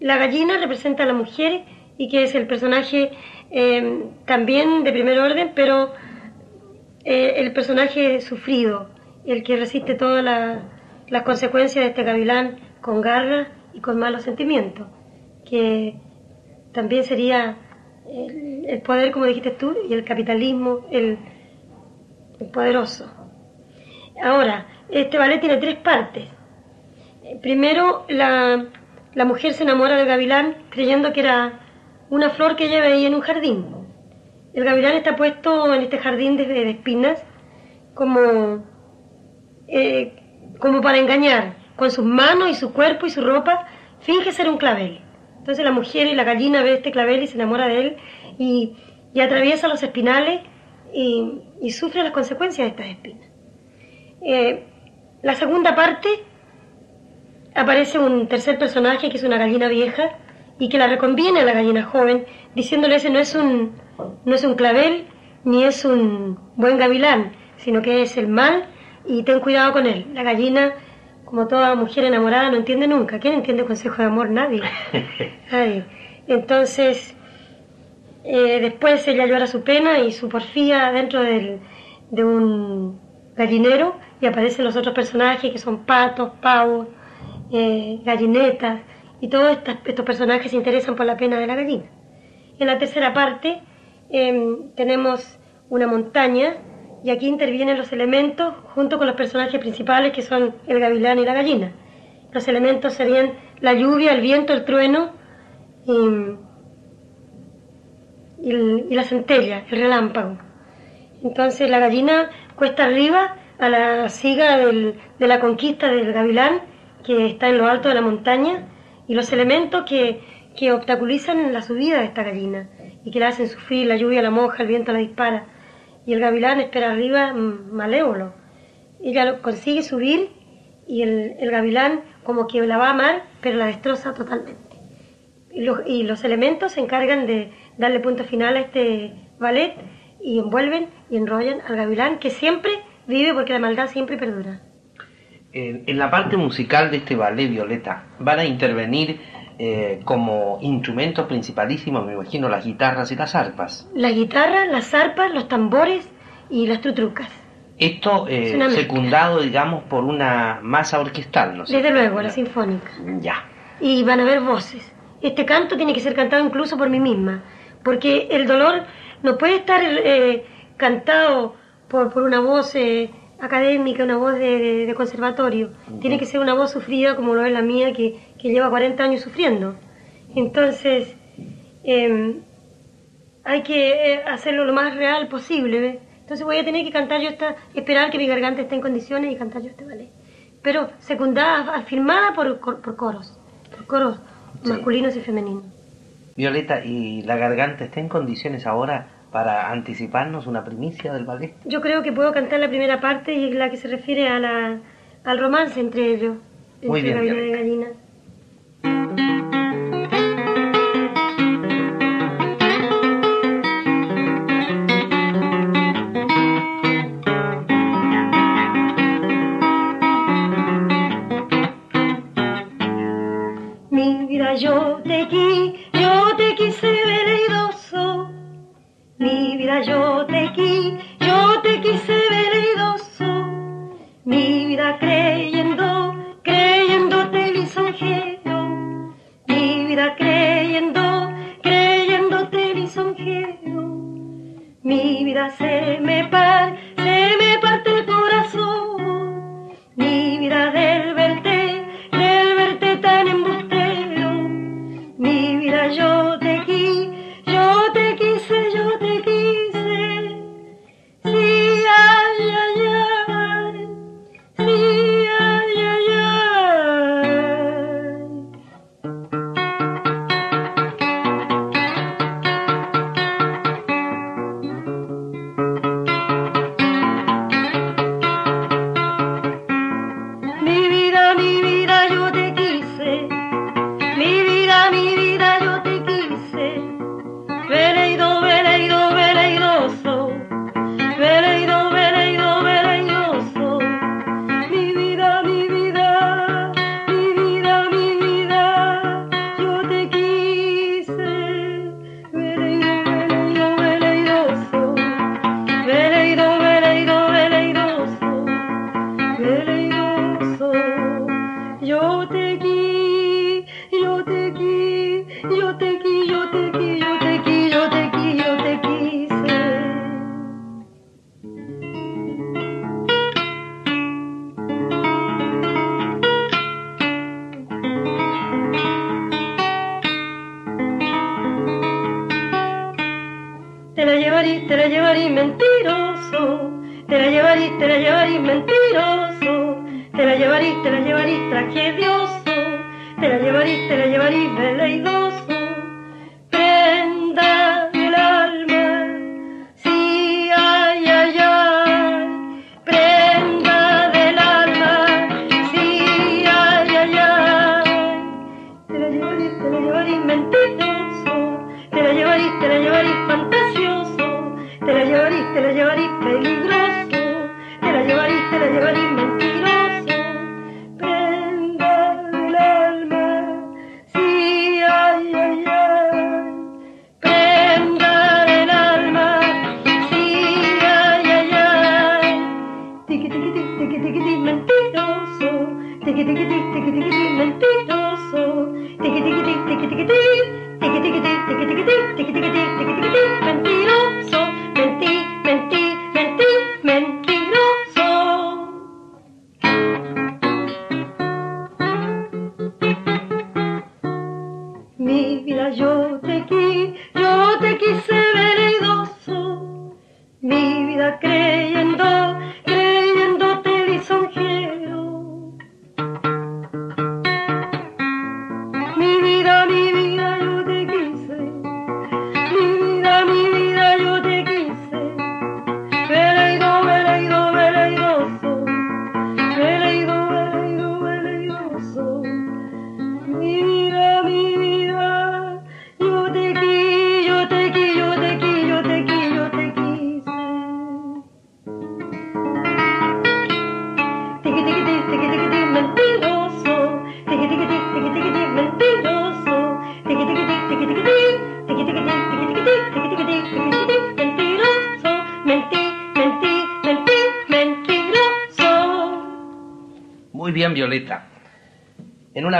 La gallina representa a la mujer y que es el personaje también de primer orden, pero el personaje sufrido, el que resiste todas las consecuencias de este gavilán con garra y con malos sentimientos, que también sería el, poder, como dijiste tú, y el capitalismo, el, poderoso. Ahora, este ballet tiene tres partes. Primero, la, la, mujer se enamora del gavilán creyendo que era una flor que ella veía en un jardín. El gavilán está puesto en este jardín de, espinas como, eh, como para engañar. Con sus manos y su cuerpo y su ropa, finge ser un clavel. Entonces la mujer y la gallina ve este clavel y se enamora de él y, atraviesa los espinales y, sufre las consecuencias de estas espinas. Eh, la segunda parte aparece un tercer personaje que es una gallina vieja y que la reconviene a la gallina joven diciéndole ese no es un, no es un clavel ni es un buen gavilán, sino que es el mal y ten cuidado con él. La gallina como toda mujer enamorada, no entiende nunca. ¿Quién entiende consejo de amor? Nadie. <laughs> Entonces, eh, después ella llora su pena y su porfía dentro del, de un gallinero y aparecen los otros personajes que son patos, pavos, eh, gallinetas y todos estos, personajes se interesan por la pena de la gallina. En la tercera parte em, tenemos una montaña y aquí intervienen los elementos junto con los personajes principales que son el gavilán y la gallina. Los elementos serían la lluvia, el viento, el trueno y, la centella, el relámpago. Entonces la gallina cuesta arriba a la siga de la conquista del gavilán que está en lo alto de la montaña y los elementos que, que obstaculizan la subida de esta gallina y que la hacen sufrir, la lluvia la moja, el viento la dispara y el gavilán espera arriba mm, malévolo. Ella lo consigue subir y el, gavilán como que la va a amar, pero la destroza totalmente. Y los, y los elementos se encargan de darle punto final a este ballet y envuelven y enrollan al gavilán que siempre vive porque la maldad siempre perdura. En, la parte musical de este ballet, Violeta, van a intervenir eh, como instrumentos principalísimos, me imagino, las guitarras y las arpas. Las guitarras, las arpas, los tambores y las trutrucas. Esto eh, secundado, digamos, por una masa orquestal, ¿no. Desde luego, la sinfónica. Ya. Y van a haber voces. Este canto tiene que ser cantado incluso por mí misma, porque el dolor no puede estar eh, cantado por, por, una voz académica, una voz de, conservatorio. Tiene que ser una voz sufrida como lo es la mía, que, lleva 40 años sufriendo. Entonces, em, hay que eh, hacerlo lo más real posible. Entonces voy a tener que cantar yo esta, esperar que mi garganta esté en condiciones y cantar yo este ballet. Pero secundada, afirmada por, por coros, por coros masculinos y femeninos. Violeta, ¿y la garganta está en condiciones ahora para anticiparnos una primicia del ballet? Yo creo que puedo cantar la primera parte y la que se refiere a la, al romance entre ellos, Muy entre bien, y Gallina. Mi vida yo te quise, yo te quise mi vida yo te quise, yo te quise veleidoso llevarís, te creyendo, creyéndote lisonjero. Mi vida se me par diggy diggy dig, diggy diggy dig, men dig då så. Diggy diggy dig, diggy diggy dig, diggy diggy dig, diggy diggy dig, diggy diggy dig, diggy diggy dig.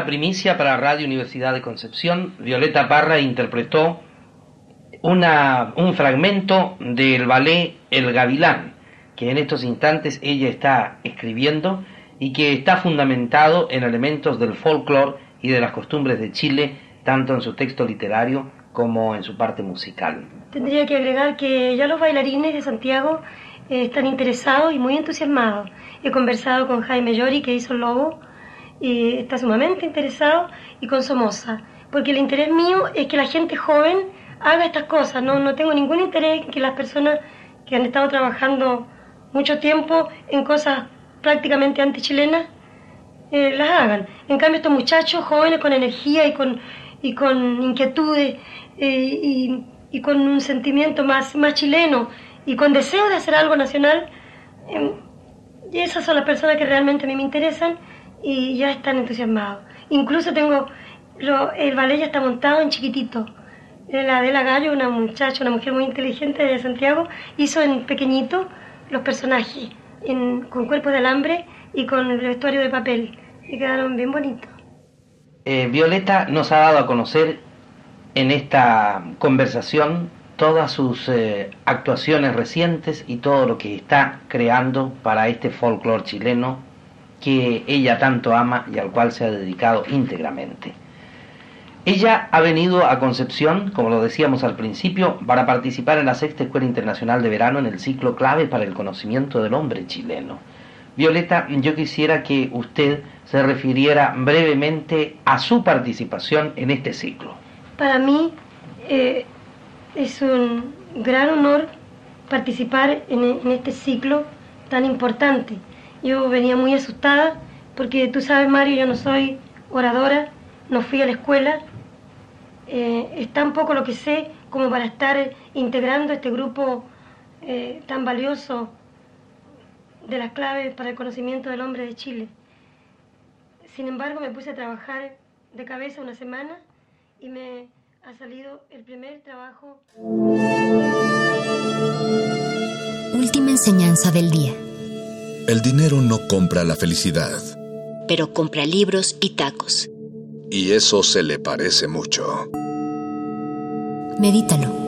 Primicia para Radio Universidad de Concepción, Violeta Parra interpretó una, un fragmento del ballet El Gavilán, que en estos instantes ella está escribiendo y que está fundamentado en elementos del folclore y de las costumbres de Chile, tanto en su texto literario como en su parte musical. Tendría que agregar que ya los bailarines de Santiago eh, están interesados y muy entusiasmados. He conversado con Jaime Llori, que hizo el y está sumamente interesado, y con Somoza, porque el interés mío es que la gente joven haga estas cosas. No, no tengo ningún interés en que las personas que han estado trabajando mucho tiempo en cosas prácticamente antichilenas eh, las hagan. En cambio, estos muchachos jóvenes con energía y con, y con inquietudes eh, y, y con un sentimiento más, más chileno y con deseo de hacer algo nacional, eh, y esas son las personas que realmente a mí me interesan y ya están entusiasmados. Incluso tengo, lo- el ballet ya está montado en chiquitito. La Adela Gallo, una muchacha, una mujer muy inteligente de Santiago, hizo en pequeñito los personajes en- con cuerpos de alambre y con el vestuario de papel. Y quedaron bien bonitos. Eh, Violeta nos ha dado a conocer en esta conversación todas sus eh, actuaciones recientes y todo lo que está creando para este folclore chileno que ella tanto ama y al cual se ha dedicado íntegramente. Ella ha venido a Concepción, como lo decíamos al principio, para participar en la Sexta Escuela Internacional de Verano en el ciclo clave para el conocimiento del hombre chileno. Violeta, yo quisiera que usted se refiriera brevemente a su participación en este ciclo. Para mí eh, es un gran honor participar en, en este ciclo tan importante. Yo venía muy asustada porque tú sabes, Mario, yo no soy oradora, no fui a la escuela. Eh, es tan poco lo que sé como para estar integrando este grupo eh, tan valioso de las claves para el conocimiento del hombre de Chile. Sin embargo, me puse a trabajar de cabeza una semana y me ha salido el primer trabajo. Última enseñanza del día. El dinero no compra la felicidad. Pero compra libros y tacos. Y eso se le parece mucho. Medítalo.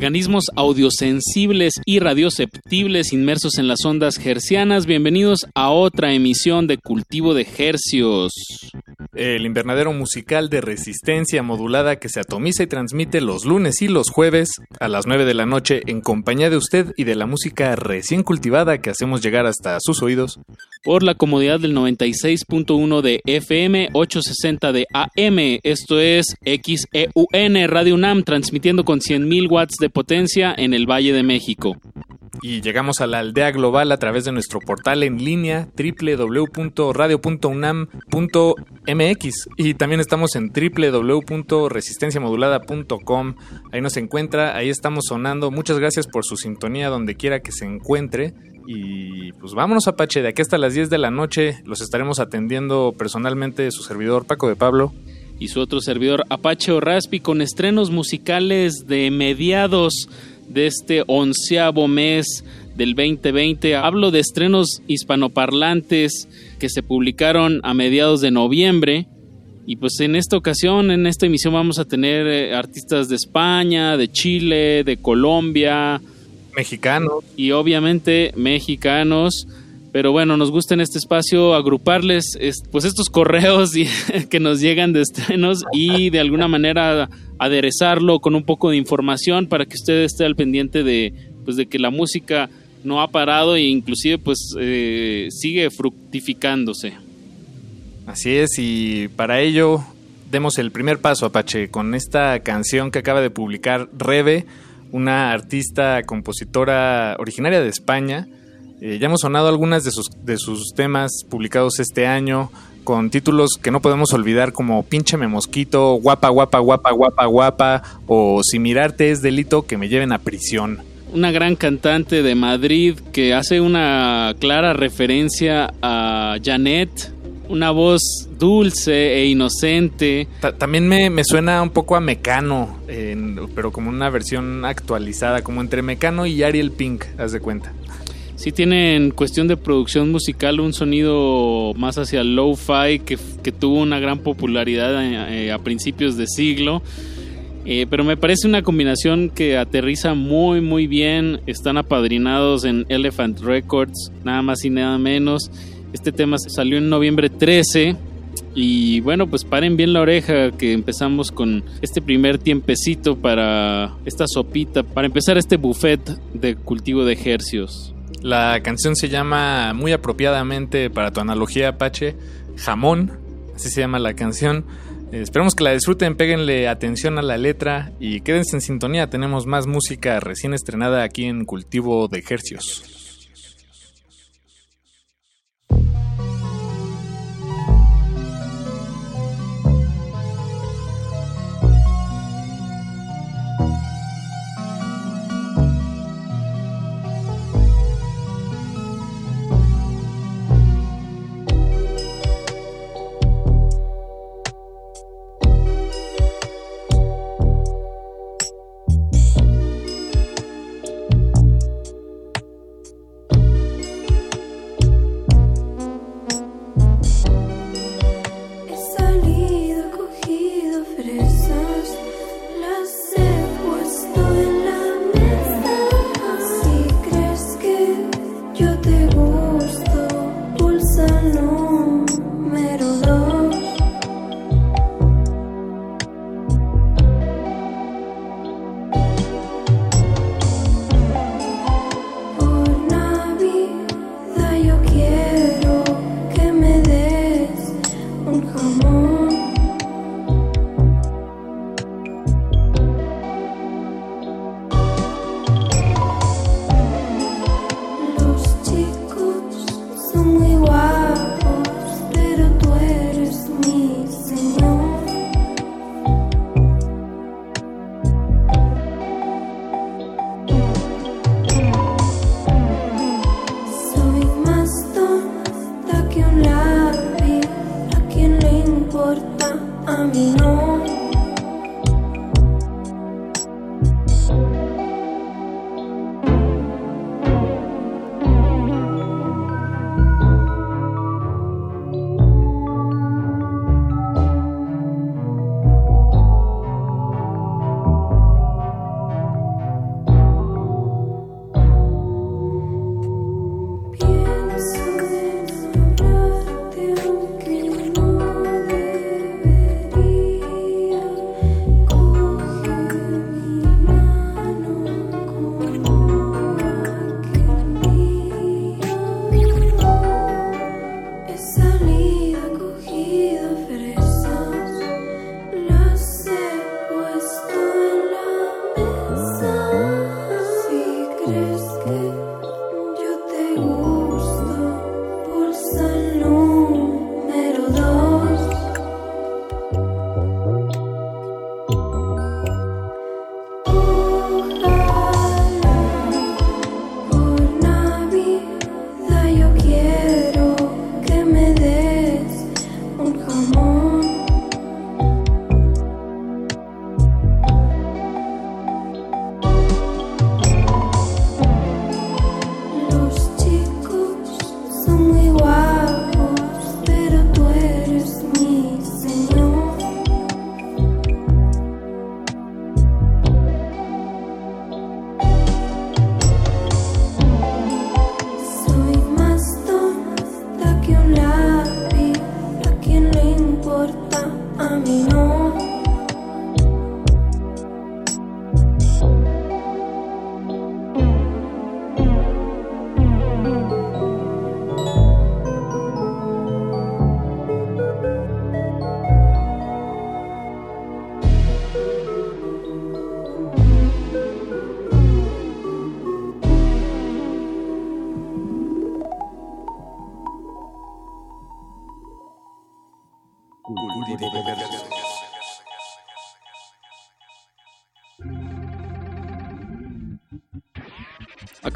Organismos audiosensibles y radioceptibles inmersos en las ondas hercianas. Bienvenidos a otra emisión de Cultivo de Hercios. El invernadero musical de resistencia modulada que se atomiza y transmite los lunes y los jueves a las 9 de la noche en compañía de usted y de la música recién cultivada que hacemos llegar hasta sus oídos. Por la comodidad del 96.1 de FM, 860 de AM. Esto es XEUN Radio UNAM transmitiendo con 100.000 watts de potencia en el Valle de México. Y llegamos a la aldea global a través de nuestro portal en línea www.radio.unam.mx y también estamos en www.resistenciamodulada.com. Ahí nos encuentra, ahí estamos sonando. Muchas gracias por su sintonía donde quiera que se encuentre. Y pues vámonos Apache, de aquí hasta las 10 de la noche los estaremos atendiendo personalmente su servidor Paco de Pablo y su otro servidor Apache Raspi con estrenos musicales de mediados de este onceavo mes del 2020. Hablo de estrenos hispanoparlantes que se publicaron a mediados de noviembre. Y pues en esta ocasión, en esta emisión vamos a tener eh, artistas de España, de Chile, de Colombia. Mexicanos. Y obviamente mexicanos. Pero bueno, nos gusta en este espacio agruparles pues estos correos <laughs> que nos llegan de estrenos y de alguna manera aderezarlo con un poco de información para que usted esté al pendiente de, pues de que la música no ha parado e inclusive pues eh, sigue fructificándose. Así es, y para ello demos el primer paso, Apache, con esta canción que acaba de publicar Rebe, una artista compositora originaria de España, eh, ya hemos sonado algunas de sus, de sus temas publicados este año con títulos que no podemos olvidar como Píncheme mosquito, Guapa, guapa, guapa, guapa, guapa o Si mirarte es delito que me lleven a prisión. Una gran cantante de Madrid que hace una clara referencia a Janet, una voz dulce e inocente. también me, me, suena un poco a Mecano, pero como una versión actualizada, como entre Mecano y Ariel Pink, haz de cuenta sí tiene en cuestión de producción musical un sonido más hacia low-fi que, que, tuvo una gran popularidad a, a principios de siglo. Eh, pero me parece una combinación que aterriza muy muy bien. Están apadrinados en Elephant Records, nada más y nada menos. Este tema salió en noviembre 13. Y bueno, pues paren bien la oreja que empezamos con este primer tiempecito para esta sopita, para empezar este buffet de cultivo de ejercios. La canción se llama muy apropiadamente para tu analogía Apache, Jamón, así se llama la canción. Eh, esperemos que la disfruten, péguenle atención a la letra y quédense en sintonía. Tenemos más música recién estrenada aquí en Cultivo de Ejercios.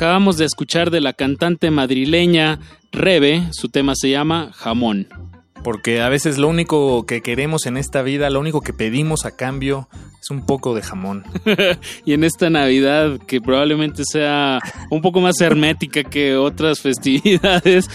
Acabamos de escuchar de la cantante madrileña Rebe, su tema se llama Jamón. Porque a veces lo único que queremos en esta vida, lo único que pedimos a cambio es un poco de jamón. <laughs> y en esta Navidad, que probablemente sea un poco más hermética que otras festividades,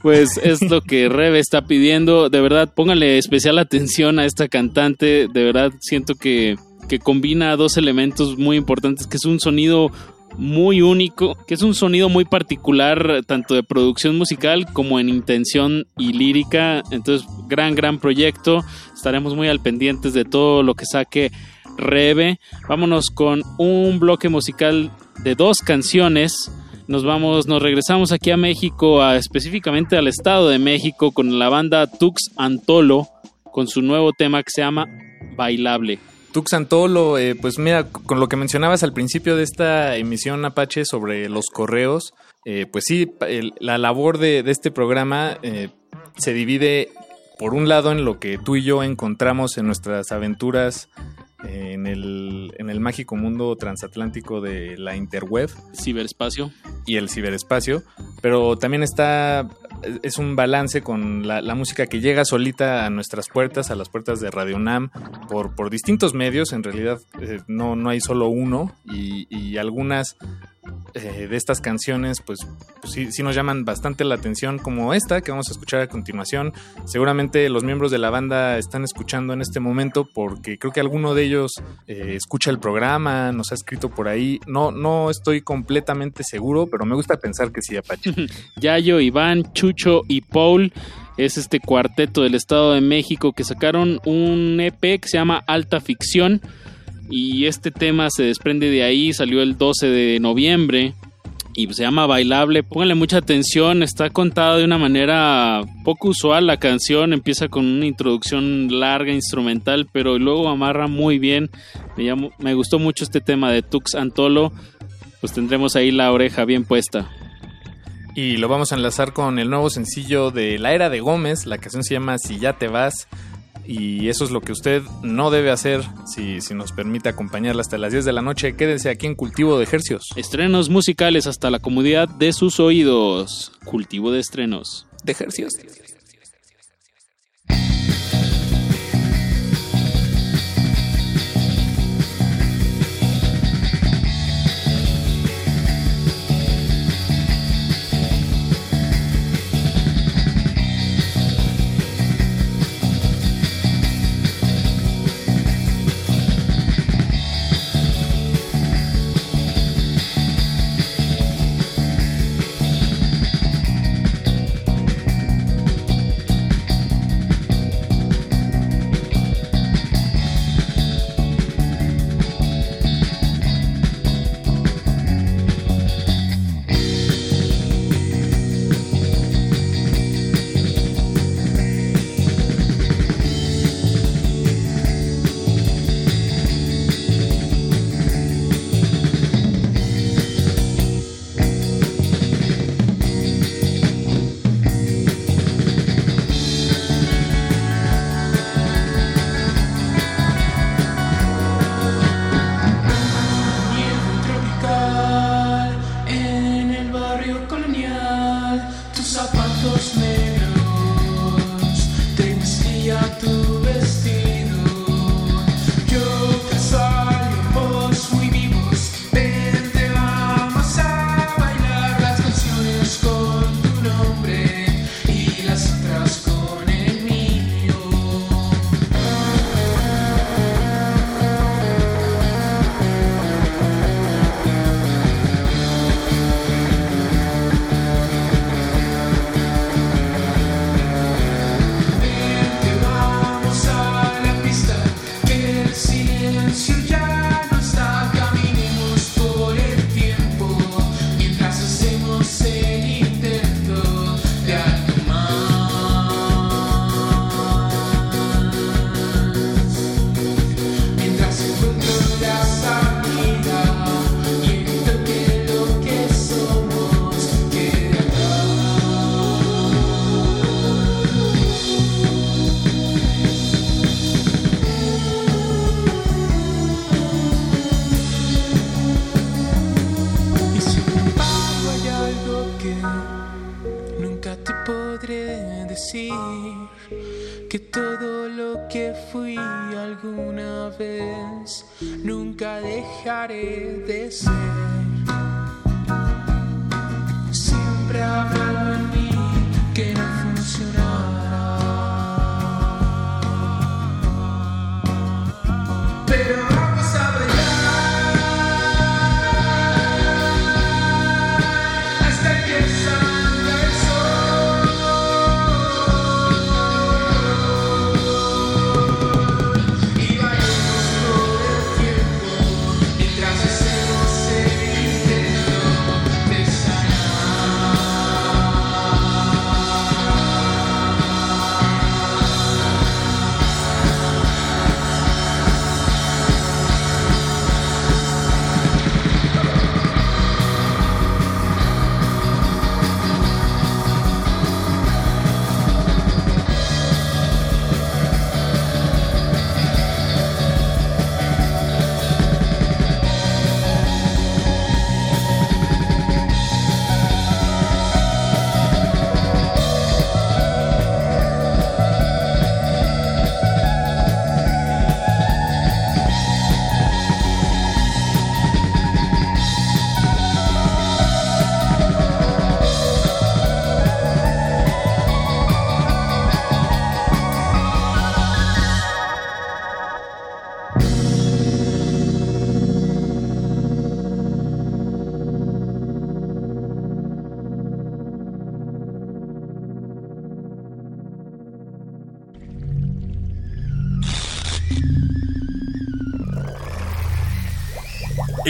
pues es lo que Rebe está pidiendo. De verdad, pónganle especial atención a esta cantante. De verdad, siento que, que combina dos elementos muy importantes, que es un sonido muy único, que es un sonido muy particular tanto de producción musical como en intención y lírica. Entonces, gran, gran proyecto. Estaremos muy al pendientes de todo lo que saque Rebe. Vámonos con un bloque musical de dos canciones. Nos vamos, nos regresamos aquí a México, a, específicamente al Estado de México, con la banda Tux Antolo, con su nuevo tema que se llama Bailable. Tuxantolo, eh, pues mira, con lo que mencionabas al principio de esta emisión Apache sobre los correos, eh, pues sí, el- la labor de, de este programa eh, se divide por un lado en lo que tú y yo encontramos en nuestras aventuras eh, en el, en el mágico mundo transatlántico de la interweb. Ciberespacio. Y el ciberespacio, pero también está, es un balance con la, música que llega solita a nuestras puertas, a las puertas de Radio Nam, por, por distintos medios, en realidad eh, no, no hay solo uno, y, y algunas eh, de estas canciones, pues, pues sí, sí nos llaman bastante la atención, como esta que vamos a escuchar a continuación. Seguramente los miembros de la banda están escuchando en este momento porque creo que alguno de ellos eh, escucha el programa, nos ha escrito por ahí. No, no estoy completamente seguro, pero me gusta pensar que sí, Apache. <laughs> Yayo, Iván, Chucho y Paul es este cuarteto del Estado de México que sacaron un EP que se llama Alta Ficción y este tema se desprende de ahí, salió el 12 de noviembre y se llama Bailable. Pónganle mucha atención, está contada de una manera poco usual la canción, empieza con una introducción larga instrumental, pero luego amarra muy bien. Me, me gustó mucho este tema de Tux Antolo, pues tendremos ahí la oreja bien puesta. Y lo vamos a enlazar con el nuevo sencillo de La Era de Gómez. La canción se llama Si ya te vas. Y eso es lo que usted no debe hacer si, si nos permite acompañarla hasta las 10 de la noche. Quédese aquí en Cultivo de Ejercios. Estrenos musicales hasta la comodidad de sus oídos. Cultivo de estrenos. De Ejercios.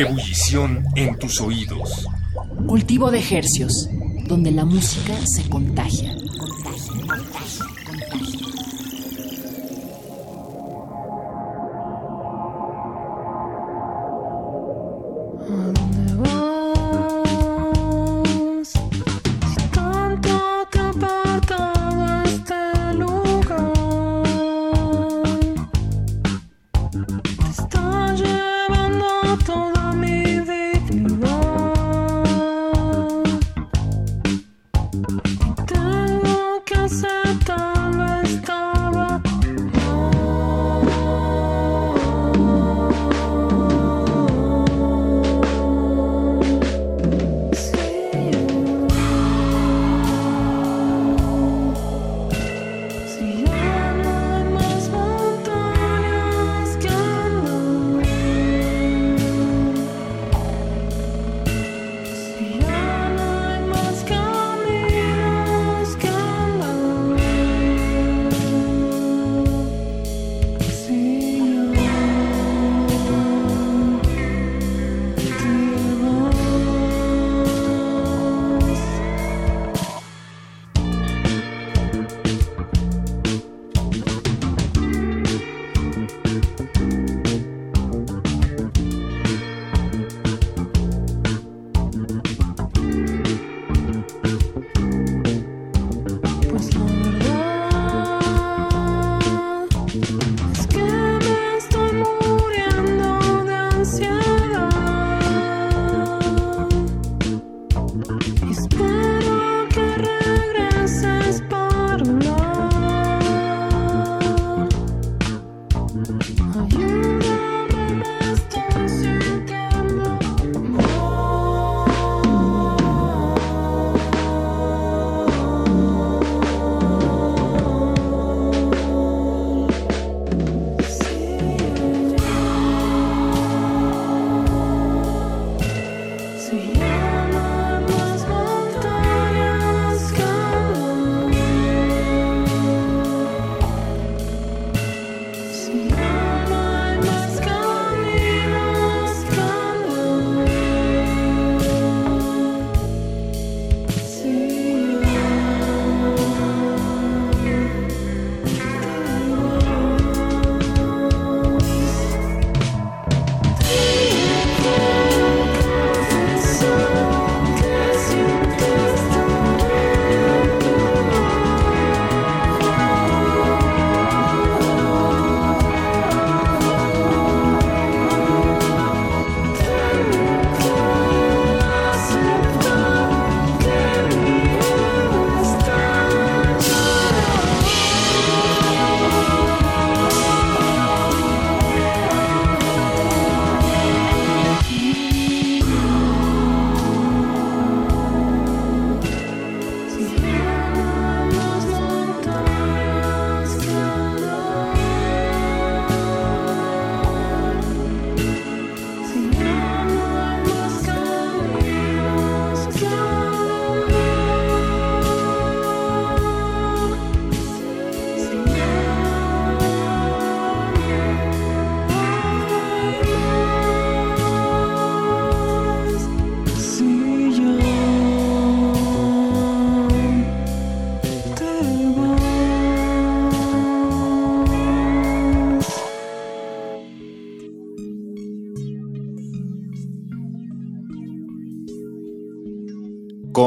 Ebullición en tus oídos. Cultivo de ejercios, donde la música se contagia.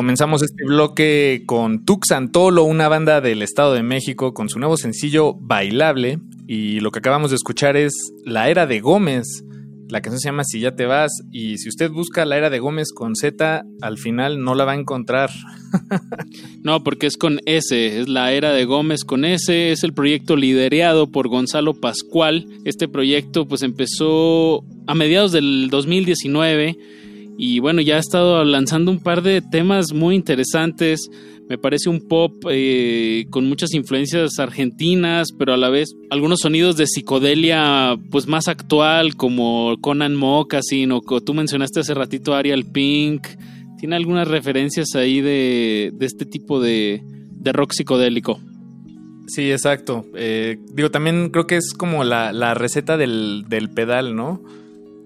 Comenzamos este bloque con Tux Antolo, una banda del Estado de México, con su nuevo sencillo Bailable. Y lo que acabamos de escuchar es La Era de Gómez. La canción se llama Si ya te vas. Y si usted busca La Era de Gómez con Z, al final no la va a encontrar. <laughs> No, porque es con S, es la era de Gómez con S, es el proyecto liderado por Gonzalo Pascual. Este proyecto pues empezó a mediados del 2019 y bueno, ya ha estado lanzando un par de temas muy interesantes. Me parece un pop eh, con muchas influencias argentinas, pero a la vez algunos sonidos de psicodelia pues más actual como Conan Moccasin o tú mencionaste hace ratito Ariel Pink. Tiene algunas referencias ahí de, de este tipo de, de rock psicodélico. Sí, exacto. Eh, digo, también creo que es como la, la receta del, del pedal, ¿no?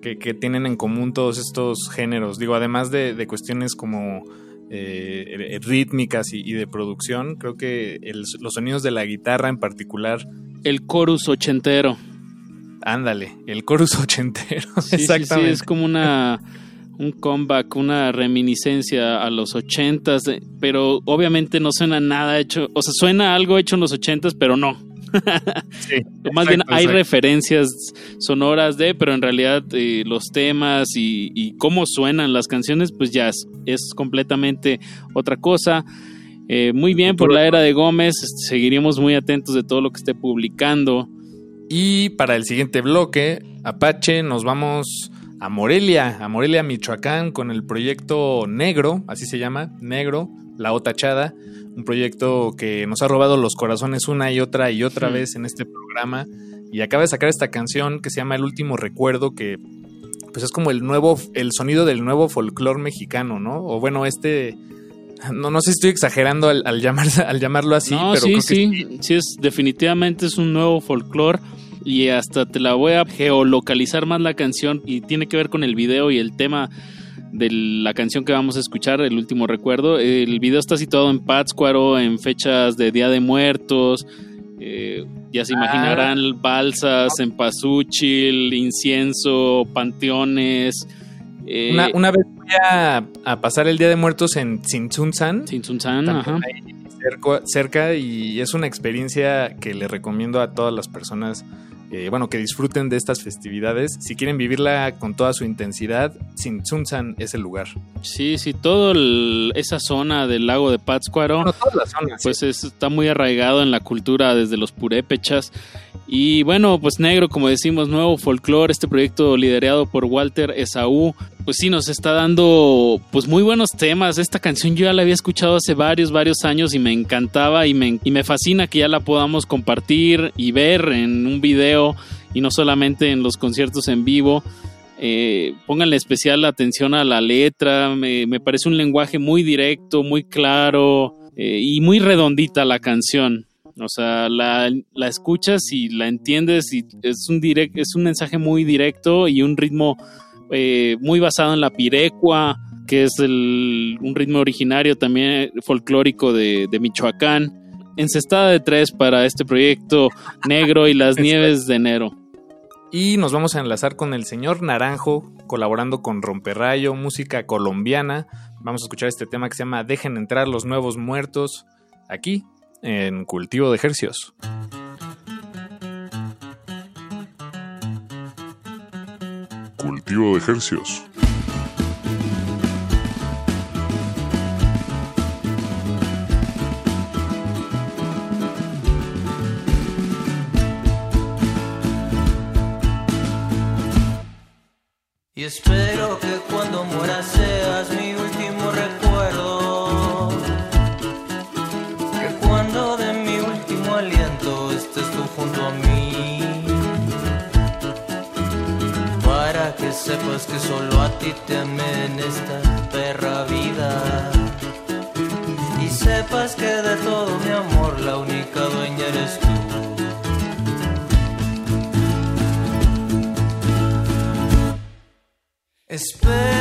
Que, que tienen en común todos estos géneros. Digo, además de, de cuestiones como eh, rítmicas y, y de producción, creo que el- los sonidos de la guitarra en particular. El chorus ochentero. Ándale, el chorus <laughs> ochentero. Sí, Exactamente. sí, es como una un comeback, una reminiscencia a los ochentas, de- pero obviamente no suena nada hecho, o sea, suena algo hecho en los ochentas, pero no. <laughs> Más bien hay exacto. referencias sonoras de, pero en realidad eh, los temas y, y cómo suenan las canciones, pues ya es, es completamente otra cosa. Eh, muy bien por la era de Gómez, seguiremos muy atentos de todo lo que esté publicando. Y para el siguiente bloque, Apache, nos vamos a Morelia, a Morelia, Michoacán, con el proyecto Negro, así se llama, Negro, La Otachada, un proyecto que nos ha robado los corazones una y otra y otra vez en este programa. Y acaba de sacar esta canción que se llama El último recuerdo, que pues es como el nuevo, el sonido del nuevo folclore mexicano, ¿no? O bueno, este. No, no sé si estoy exagerando al, al llamar, <laughs> al llamarlo así, no, pero sí, creo que sí, sí, es definitivamente es un nuevo folclore y hasta te la voy a geolocalizar más la canción y tiene que ver con el video y el tema de la canción que vamos a escuchar, el último recuerdo. El video está situado en Pátzcuaro, en fechas de Día de Muertos. eh, ya se imaginarán balsas, cempasúchil, incienso, panteones. eh, Una, una vez fui a, a pasar el Día de Muertos en Tzintzuntzan. Tzintzuntzan, ajá. cerca, cerca y es una experiencia que le recomiendo a todas las personas, eh, bueno, que disfruten de estas festividades. Si quieren vivirla con toda su intensidad, Tzintzuntzan es el lugar. Sí, sí, toda esa zona del lago de Pátzcuaro, Bueno, toda la zona, pues es- está muy arraigado en la cultura desde los purépechas. Y bueno, pues negro, como decimos, nuevo folclore, este proyecto liderado por Walter Esaú, pues sí nos está dando pues muy buenos temas. Esta canción yo ya la había escuchado hace varios, varios años y me encantaba y me, y me fascina que ya la podamos compartir y ver en un video y no solamente en los conciertos en vivo. Eh, pónganle especial atención a la letra, me, me parece un lenguaje muy directo, muy claro eh, y muy redondita la canción. O sea, la, la escuchas y la entiendes y es un, direct, es un mensaje muy directo y un ritmo eh, muy basado en la pirecua, que es el, un ritmo originario también folclórico de, de Michoacán. Encestada de tres para este proyecto negro y las <laughs> nieves de enero. Y nos vamos a enlazar con el señor Naranjo, colaborando con Romperrayo, música colombiana. Vamos a escuchar este tema que se llama Dejen entrar los nuevos muertos, aquí en Cultivo de Ejercios. Cultivo de ejercios. Y Espero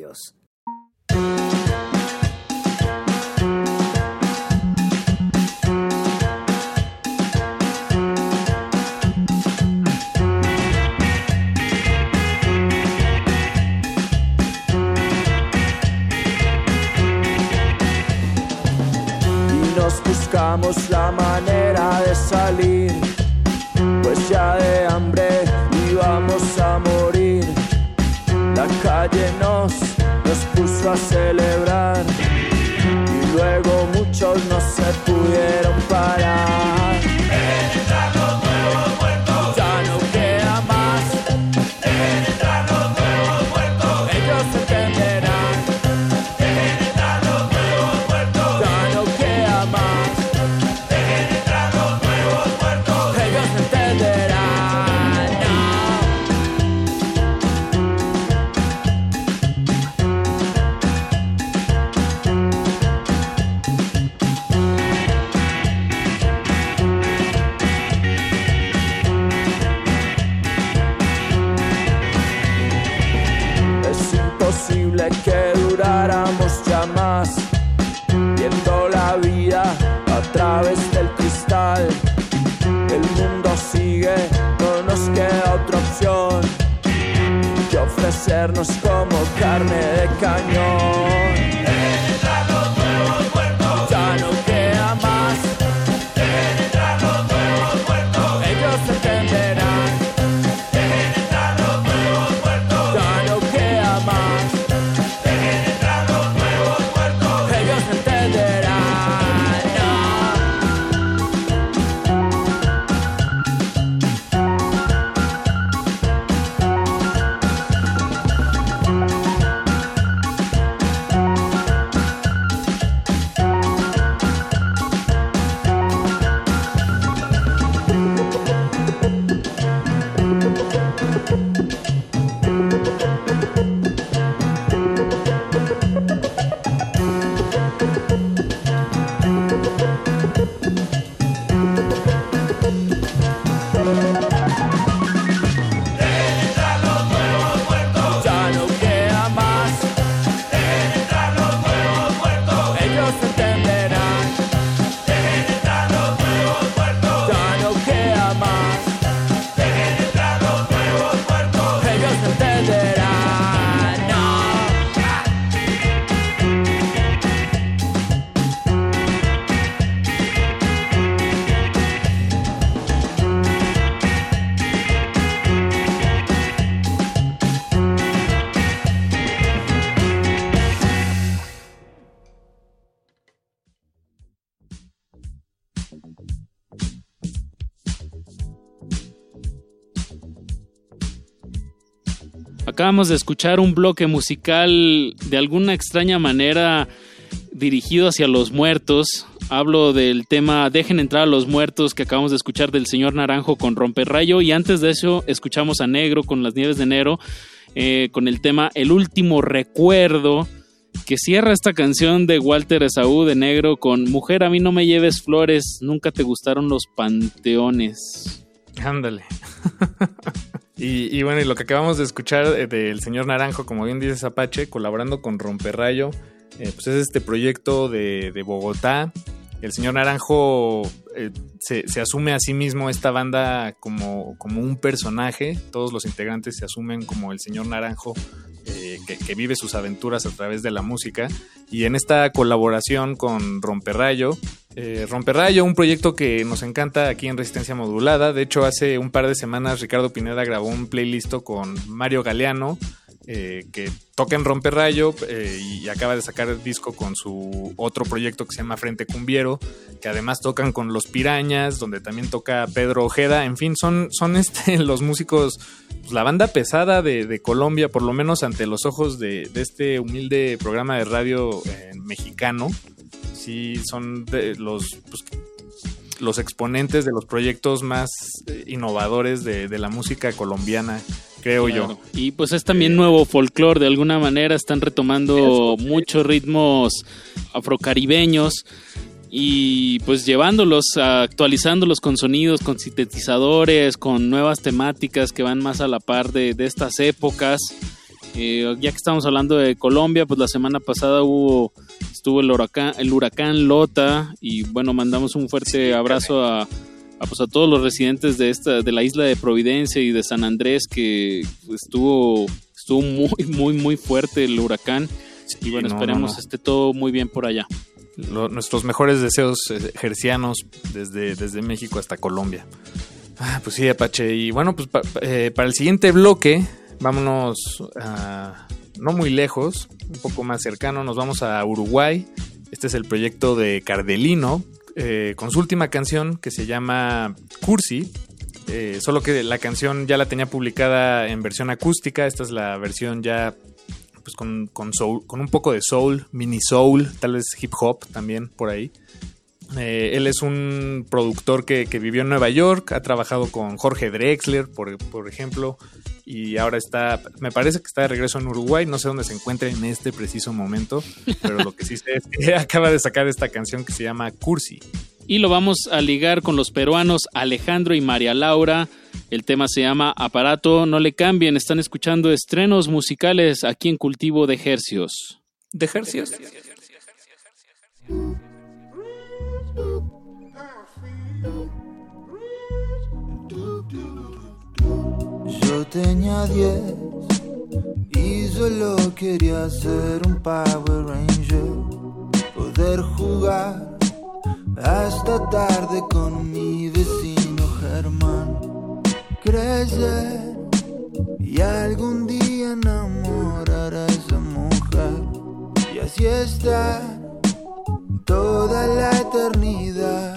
de De escuchar un bloque musical de alguna extraña manera dirigido hacia los muertos. Hablo del tema Dejen entrar a los muertos que acabamos de escuchar del señor Naranjo con Romperrayo y antes de eso escuchamos a Negro con las Nieves de Enero eh, con el tema El último recuerdo que cierra esta canción de Walter Esaú de Negro con Mujer a mí no me lleves flores, nunca te gustaron los panteones. Ándale. <laughs> y, y bueno, y lo que acabamos de escuchar eh, del señor Naranjo, como bien dice Apache, colaborando con Romperrayo, eh, pues es este proyecto de, de Bogotá. El señor Naranjo eh, se, asume a sí mismo esta banda como, como un personaje. Todos los integrantes se asumen como el señor Naranjo eh, que, que vive sus aventuras a través de la música. Y en esta colaboración con Romperrayo, eh, Romperrayo, un proyecto que nos encanta aquí en Resistencia Modulada. De hecho, hace un par de semanas Ricardo Pineda grabó un playlist con Mario Galeano, eh, que toca en Romperrayo eh, y acaba de sacar el disco con su otro proyecto que se llama Frente Cumbiero, que además tocan con Los Pirañas, donde también toca Pedro Ojeda. En fin, son, son <laughs> este, los músicos, pues, la banda pesada de, de Colombia, por lo menos ante los ojos de, de este humilde programa de radio eh, mexicano. Sí, son los, pues, los exponentes de los proyectos más eh, innovadores de, de la música colombiana, creo Claro. yo. Y pues es también nuevo folclore, de alguna manera están retomando muchos ritmos afrocaribeños y pues llevándolos, actualizándolos con sonidos, con sintetizadores, con nuevas temáticas que van más a la par de, de estas épocas. Eh, ya que estamos hablando de Colombia, pues la semana pasada hubo estuvo el huracán, el huracán Lota y bueno, mandamos un fuerte abrazo a, a, pues, a todos los residentes de esta de la isla de Providencia y de San Andrés que estuvo estuvo muy muy muy fuerte el huracán y bueno, no, esperemos no, no. esté todo muy bien por allá. Lo- nuestros mejores deseos eh, gercianos desde, desde México hasta Colombia. Ah, pues sí, Apache. Y bueno, pues pa- eh, para el siguiente bloque, vámonos a no muy lejos, un poco más cercano, nos vamos a Uruguay. Este es el proyecto de Cardelino, eh, con su última canción que se llama Cursi. Eh, solo que la canción ya la tenía publicada en versión acústica, esta es la versión ya pues con, con, soul, con un poco de soul, mini soul, tal vez hip hop también por ahí. Eh, él es un productor que, que, vivió en Nueva York, ha trabajado con Jorge Drexler, por, por, ejemplo, y ahora está, me parece que está de regreso en Uruguay, no sé dónde se encuentra en este preciso momento, pero lo que sí sé es que <laughs> acaba de sacar esta canción que se llama Cursi. Y lo vamos a ligar con los peruanos Alejandro y María Laura. El tema se llama Aparato, no le cambien, están escuchando estrenos musicales aquí en Cultivo de Hercios. ¿De Hercios? Yo tenía 10 y solo quería ser un Power Ranger, poder jugar hasta tarde con mi vecino Germán, crecer y algún día enamorar a esa mujer. Y así estar toda la eternidad.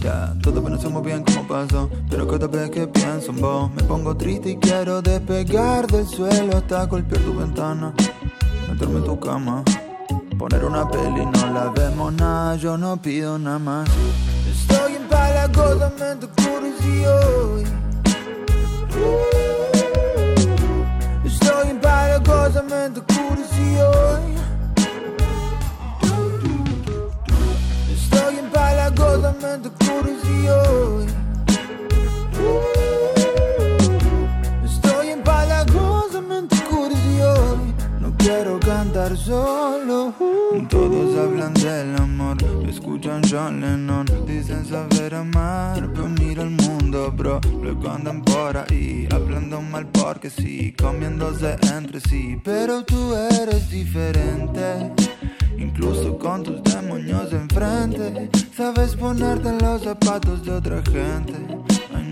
Ya, todo conocemos bien cómo pasó, pero cada vez que pienso en vos me pongo triste y quiero despegar del suelo hasta golpear tu ventana, meterme en tu cama, poner una peli, no la vemos nada, yo no pido nada más. Estoy empalagosamente curioso. Estoy empalagosamente curioso. Estoy empalagosamente curioso. Quiero cantar solo. Todos hablan del amor, escuchan John Lennon. Dicen saber amar, pero mira el mundo, bro. Luego andan por ahí hablando mal porque sí, comiéndose entre sí. Pero tú eres diferente. Incluso con tus demonios enfrente Sabes ponerte en los zapatos de otra gente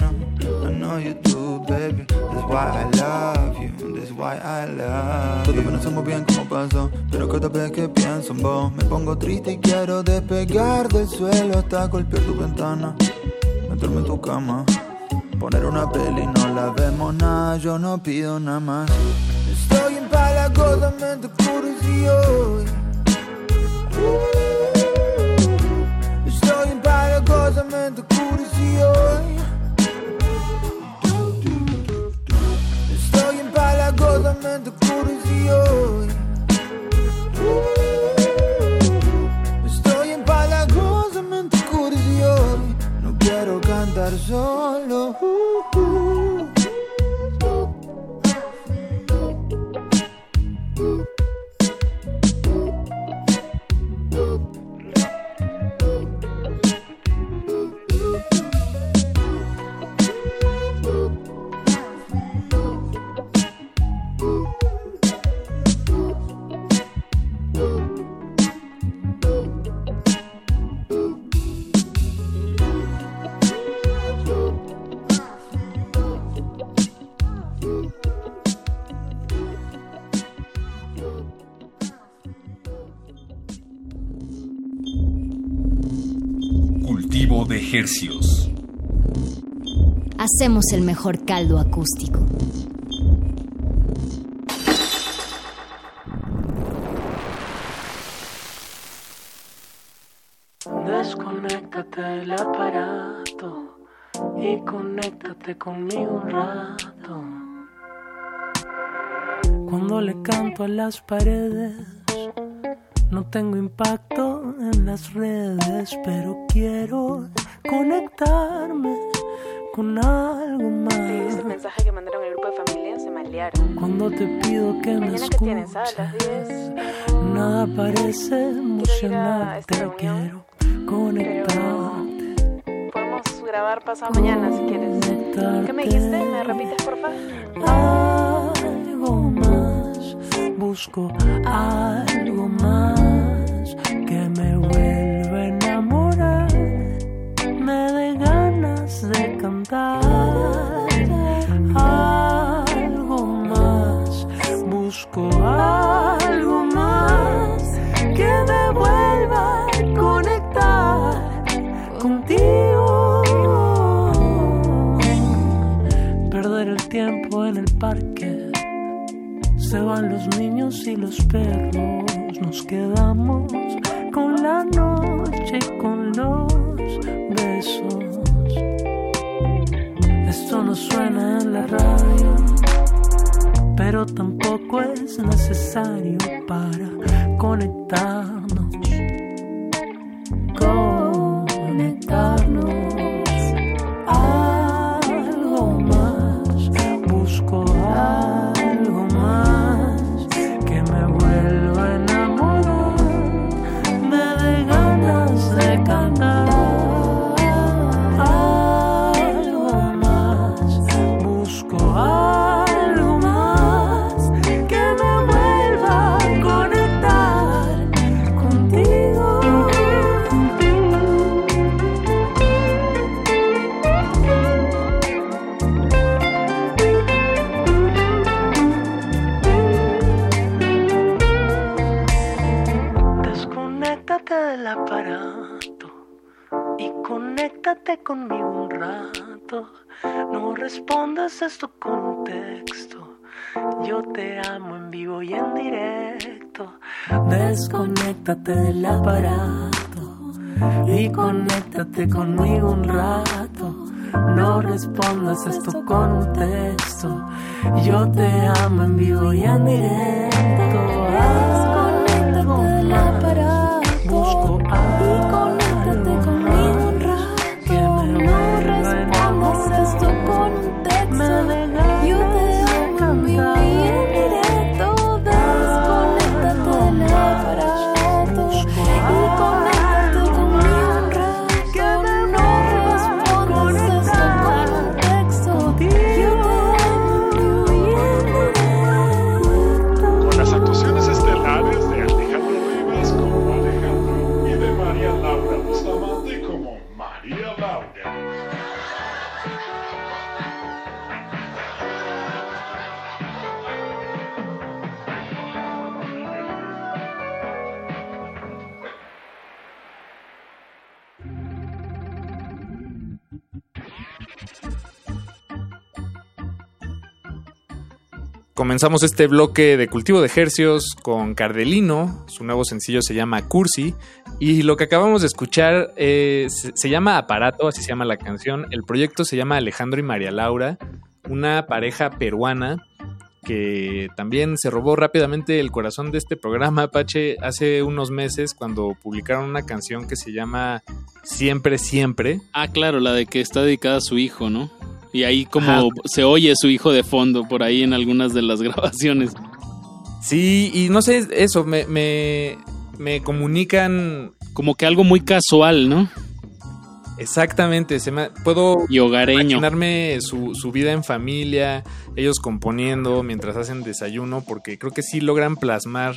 know, I know you do, baby. That's why I love you, that's why I love you. Todo conocemos bien cómo pasó Pero cada vez que pienso en vos Me pongo triste y quiero despegar del suelo Hasta golpear tu ventana Meterme en tu cama Poner una peli, no la vemos nada. Yo no pido nada más. Estoy empalagosamente curioso. Estoy empalagosamente curioso. Empalagosamente curioso. Estoy empalagosamente curioso. No quiero cantar solo. Cultivo de hercios. Hacemos el mejor caldo acústico. Desconéctate del aparato y conéctate conmigo un rato. Cuando le canto a las paredes, no tengo impacto en las redes, pero quiero conectarme con algo más. Sí, ese mensaje que mandaron el grupo de familia se malearon. Cuando te pido que me Mañana que tienes. A las 10. Nada parece emocionante, esta quiero conectarte. Podemos grabar pasado mañana si quieres. ¿Qué me dijiste? ¿Me repites, porfa? Algo más, busco algo más que me vuelva de cantar. Algo más, busco algo más que me vuelva a conectar contigo. Perder el tiempo en el parque. Se van los niños y los perros. Nos quedamos con la noche y con los besos. Esto no suena en la radio, pero tampoco es necesario para conectarnos. Conectarnos. Conéctate conmigo un rato. No respondas esto con texto. Yo te amo en vivo y en directo. Desconéctate del aparato y conéctate conmigo un rato. No respondas esto con texto. Yo te amo en vivo y en directo. Comenzamos este bloque de cultivo de ejercios con Cardelino, su nuevo sencillo se llama Cursi, y lo que acabamos de escuchar eh, se, se llama Aparato, así se llama la canción. El proyecto se llama Alejandro y María Laura, una pareja peruana que también se robó rápidamente el corazón de este programa, Apache, hace unos meses cuando publicaron una canción que se llama Siempre, Siempre. Ah, claro, la de que está dedicada a su hijo, ¿no? Y ahí como Ajá. se oye su hijo de fondo por ahí en algunas de las <laughs> grabaciones. Sí, y no sé, eso, me, me, me comunican... Como que algo muy casual, ¿no? Exactamente, se me, puedo Y hogareño. imaginarme su, su vida en familia, ellos componiendo mientras hacen desayuno, porque creo que sí logran plasmar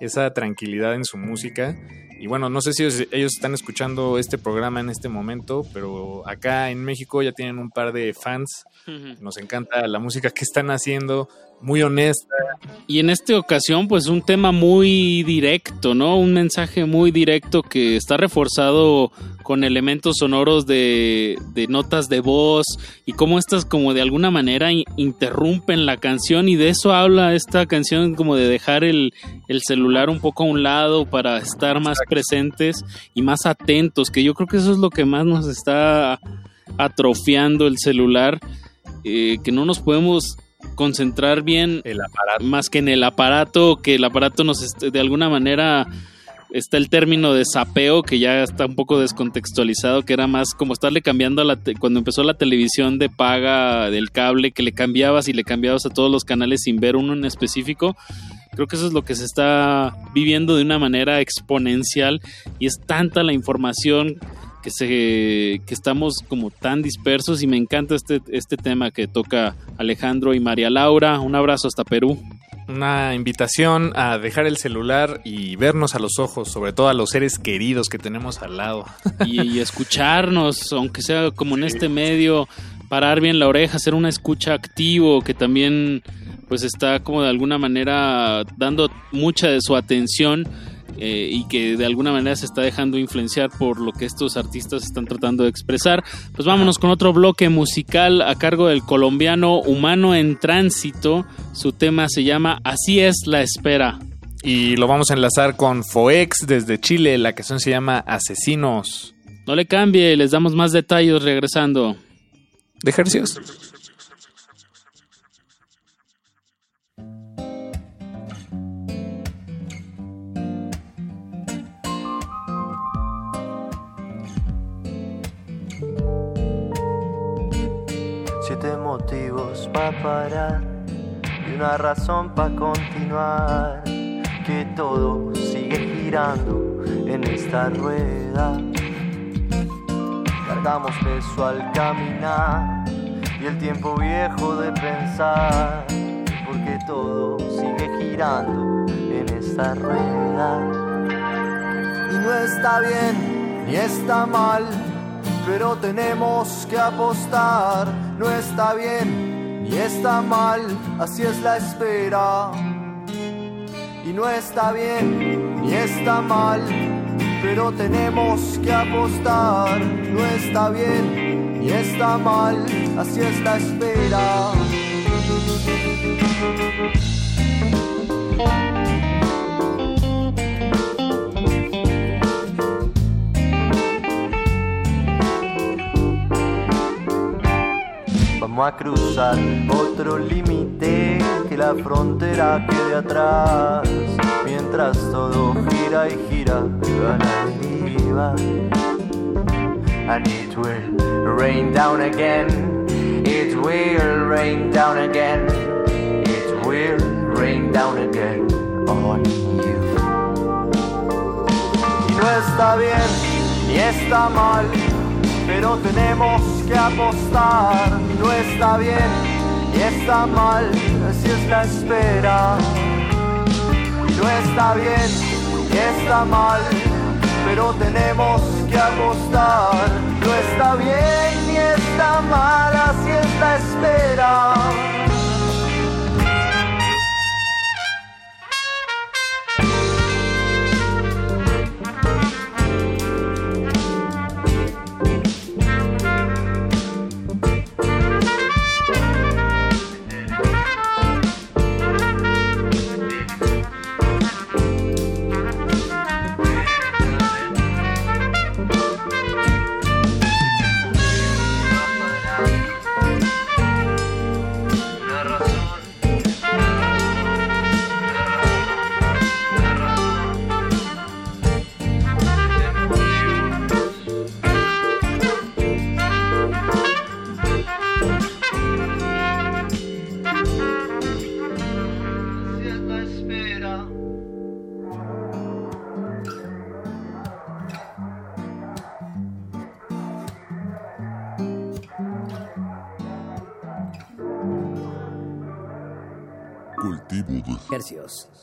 esa tranquilidad en su música. Y bueno, no sé si ellos, ellos están escuchando este programa en este momento, pero acá en México ya tienen un par de fans. Nos encanta la música que están haciendo, muy honesta. Y en esta ocasión, pues un tema muy directo, ¿no? Un mensaje muy directo que está reforzado con elementos sonoros de, de notas de voz y cómo estas como de alguna manera in- interrumpen la canción y de eso habla esta canción como de dejar el, el celular un poco a un lado para estar más presentes y más atentos, que yo creo que eso es lo que más nos está atrofiando el celular, eh, que no nos podemos concentrar bien más que en el aparato, que el aparato nos de alguna manera está el término de sapeo que ya está un poco descontextualizado, que era más como estarle cambiando a la te- cuando empezó la televisión de paga del cable, que le cambiabas y le cambiabas a todos los canales sin ver uno en específico. Creo que eso es lo que se está viviendo de una manera exponencial y es tanta la información que se que estamos como tan dispersos y me encanta este este tema que toca Alejandro y María Laura. Un abrazo hasta Perú. Una invitación a dejar el celular y vernos a los ojos, sobre todo a los seres queridos que tenemos al lado. y, y <laughs> escucharnos, aunque sea como en este medio, parar bien la oreja, hacer una escucha activo que también pues está como de alguna manera dando mucha de su atención eh, y que de alguna manera se está dejando influenciar por lo que estos artistas están tratando de expresar. Pues vámonos con otro bloque musical a cargo del colombiano Humano en Tránsito. Su tema se llama Así es la espera. Y lo vamos a enlazar con Foex desde Chile. La canción se llama Asesinos. No le cambie, les damos más detalles regresando. De ejercicios. Y una razón para continuar. Que todo sigue girando en esta rueda. Cargamos peso al caminar y el tiempo viejo de pensar. Porque todo sigue girando en esta rueda. Y no está bien ni está mal, pero tenemos que apostar. No está bien ni está mal, así es la espera. Y no está bien ni está mal, pero tenemos que apostar. No está bien ni está mal, así es la espera. A cruzar otro límite, que la frontera quede atrás. Mientras todo gira y gira deriva. And it will rain down again. It will rain down again. It will rain down again on you. Y no está bien ni está mal, pero tenemos que apostar. No está bien ni está mal, así es la espera. Y no está bien ni está mal, pero tenemos que apostar. No está bien ni está mal, así es la espera. De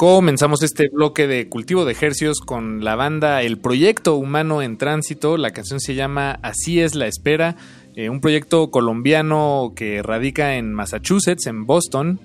Comenzamos este bloque de cultivo de ejercios con la banda El Proyecto Humano en Tránsito. La canción se llama Así es la espera, eh, un proyecto colombiano que radica en Massachusetts, en Boston.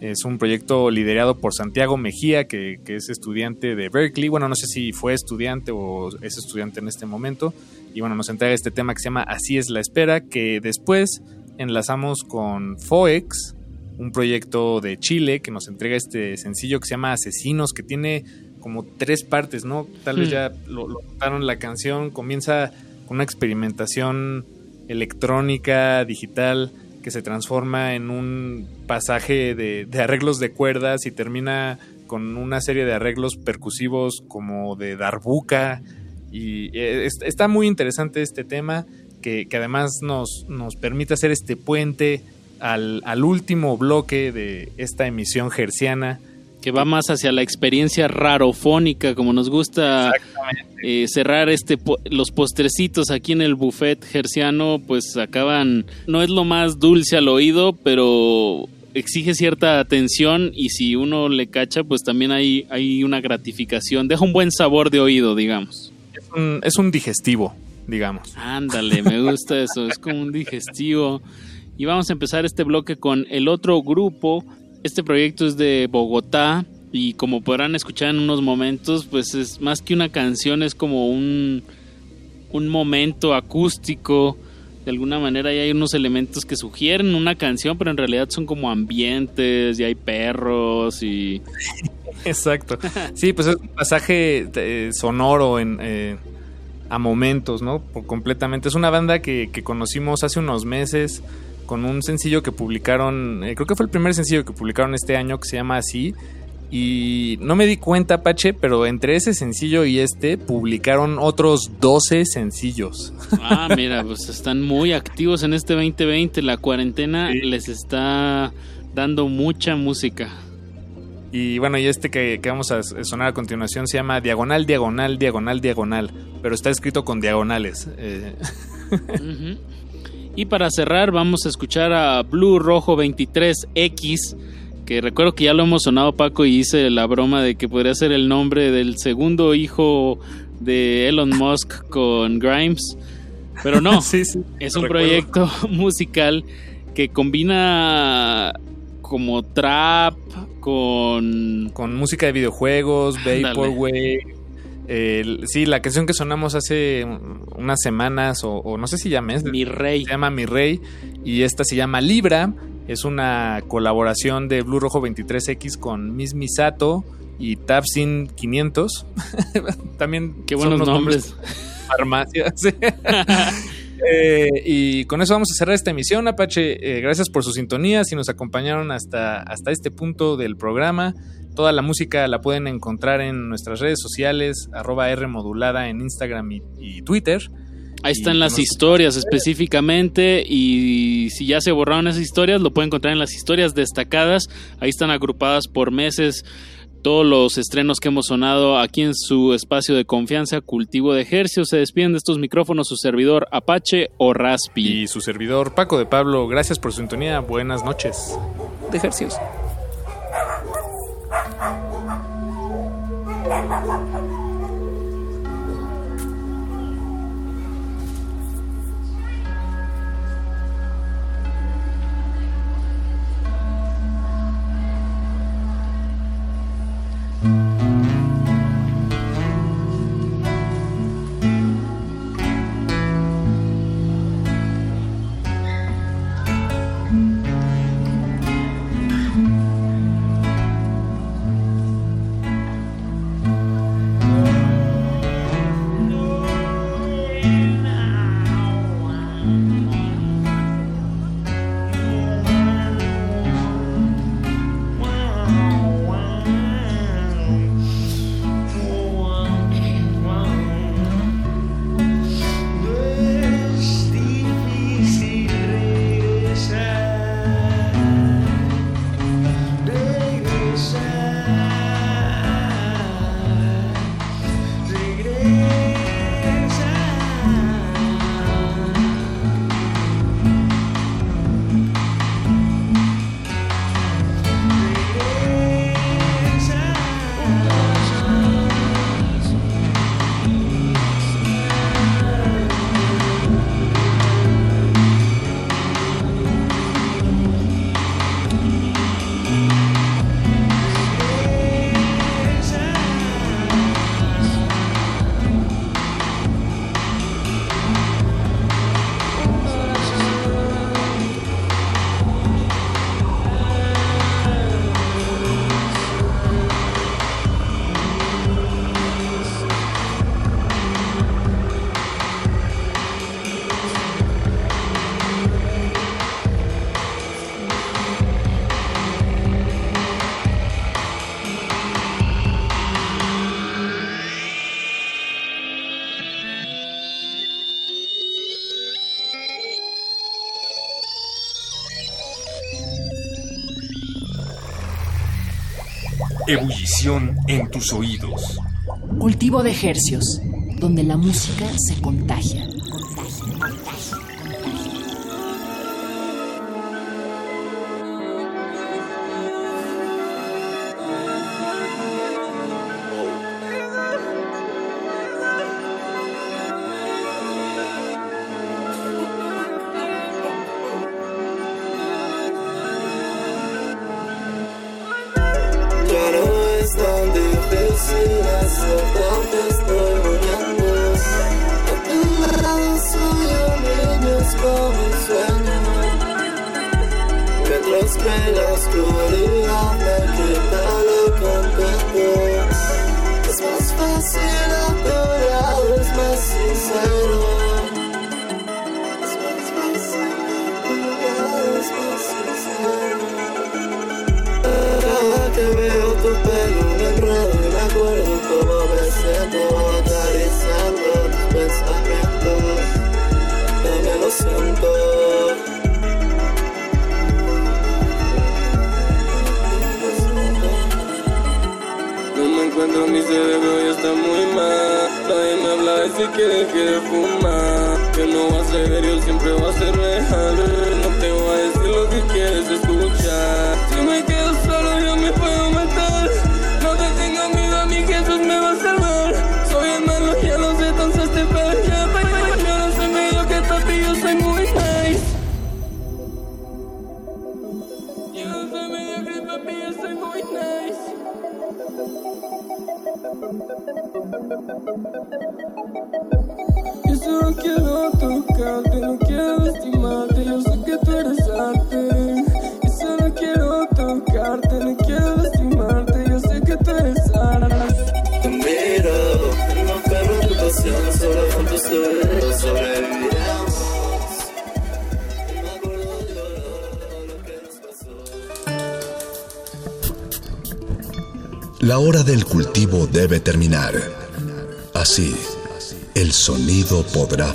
Es un proyecto liderado por Santiago Mejía, que, que es estudiante de Berkeley. Bueno, no sé si fue estudiante o es estudiante en este momento. Y bueno, nos entrega este tema que se llama Así es la espera, que después enlazamos con Foex, un proyecto de Chile que nos entrega este sencillo que se llama Asesinos, que tiene como tres partes, ¿no? Tal vez Hmm. ya lo, lo notaron la canción, comienza con una experimentación electrónica, digital, que se transforma en un pasaje de, de arreglos de cuerdas y termina con una serie de arreglos percusivos como de darbuca. Y eh, es- está muy interesante este tema, que, que además nos, nos permite hacer este puente al, al último bloque de esta emisión gerciana. que va más hacia la experiencia rarofónica, como nos gusta eh, cerrar este los postrecitos aquí en el buffet gerciano, pues acaban, no es lo más dulce al oído, pero exige cierta atención y si uno le cacha, pues también hay, hay una gratificación, deja un buen sabor de oído, digamos. Es un, es un digestivo, digamos. Ándale, me gusta eso, es como un digestivo. Y vamos a empezar este bloque con el otro grupo. Este proyecto es de Bogotá, Y como podrán escuchar en unos momentos, pues es más que una canción, es como un, un momento acústico. De alguna manera ya hay unos elementos que sugieren una canción, pero en realidad son como ambientes, y hay perros y... <laughs> Exacto. Sí, pues es un pasaje eh, sonoro en, eh, a momentos, ¿no? Por completamente. Es una banda que, que, conocimos hace unos meses con un sencillo que publicaron, eh, creo que fue el primer sencillo que publicaron este año que se llama así. Y no me di cuenta, Pache, pero entre ese sencillo y este publicaron otros 12 sencillos. Ah, mira, pues están muy activos en este 2020. La cuarentena les está dando mucha música. Y bueno, y este que, que, vamos a sonar a continuación se llama Diagonal, Diagonal, Diagonal, Diagonal. Pero está escrito con diagonales. Eh. Uh -huh. Y para cerrar, vamos a escuchar a Blue Rojo 23X. Que recuerdo que ya lo hemos sonado, Paco, y hice la broma de que podría ser el nombre del segundo hijo de Elon Musk con Grimes. Pero no, <laughs> sí, sí, es un recuerdo. proyecto <laughs> musical que combina como trap con... Con música de videojuegos, Vaporwave. Eh, sí, la canción que sonamos hace unas semanas o, o, no sé si ya mes. Mi Rey. Se llama Mi Rey y esta se llama Libra. Es una colaboración de Blue Rojo 23X con Miss Misato y Tapsin 500. <laughs> También qué buenos nombres. <laughs> Farmacias. <laughs> Eh, y con eso vamos a cerrar esta emisión, Apache. Eh, gracias por su sintonía. Si nos acompañaron hasta, hasta este punto del programa, toda la música la pueden encontrar en nuestras redes sociales, arroba R modulada en Instagram y, y Twitter. Ahí están las historias específicamente y si ya se borraron esas historias, lo pueden encontrar en las historias destacadas. Ahí están agrupadas por meses todos los estrenos que hemos sonado aquí en su espacio de confianza, Cultivo de Ejercios. Se despiden de estos micrófonos su servidor Apache o Raspi. Y su servidor Paco de Pablo. Gracias por su sintonía. Buenas noches. De Ejercios. Ebullición en tus oídos. Cultivo de ejercios, donde la música se contagia.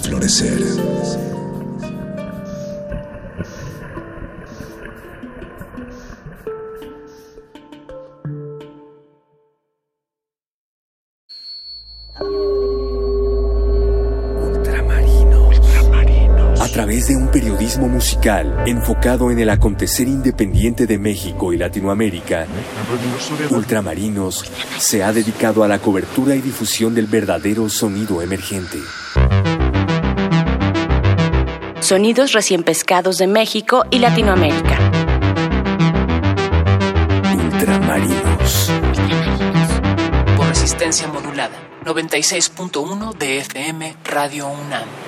florecer. A través de un periodismo musical enfocado en el acontecer independiente de México y Latinoamérica, Ultramarinos se ha dedicado a la cobertura y difusión del verdadero sonido emergente sonidos recién pescados de México y Latinoamérica. Ultramarinos. Por resistencia modulada. 96.1 de FM Radio UNAM.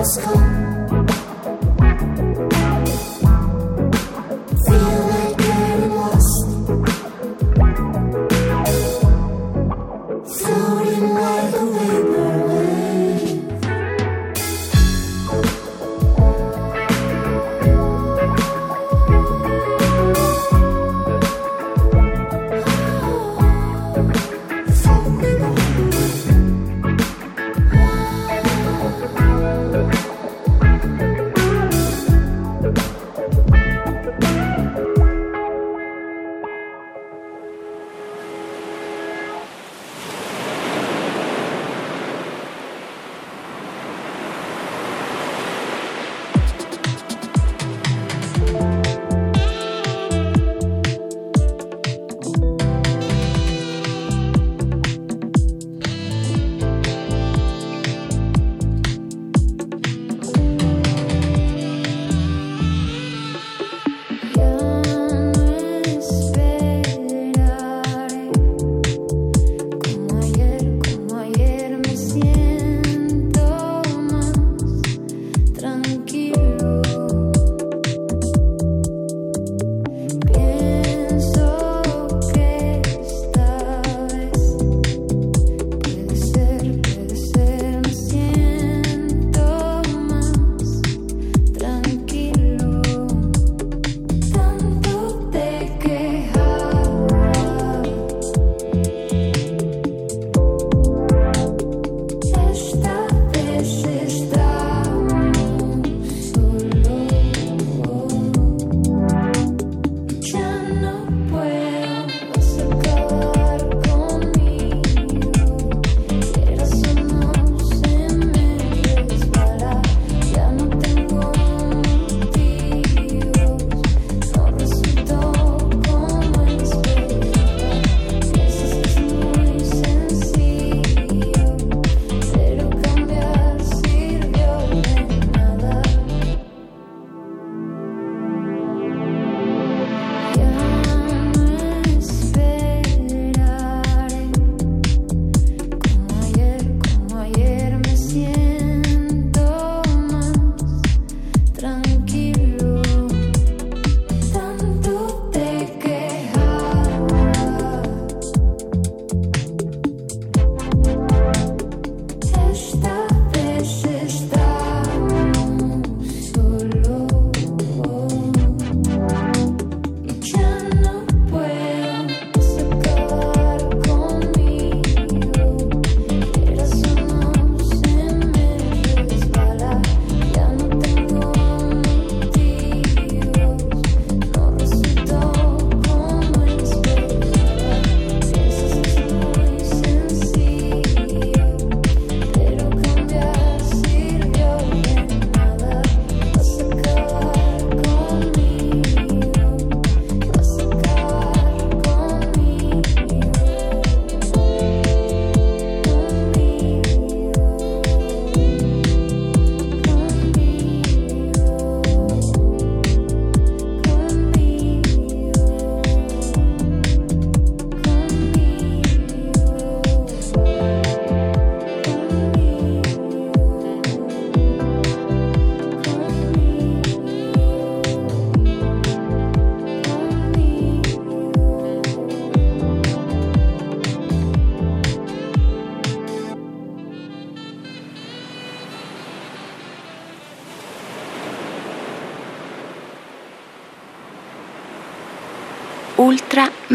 Let's go.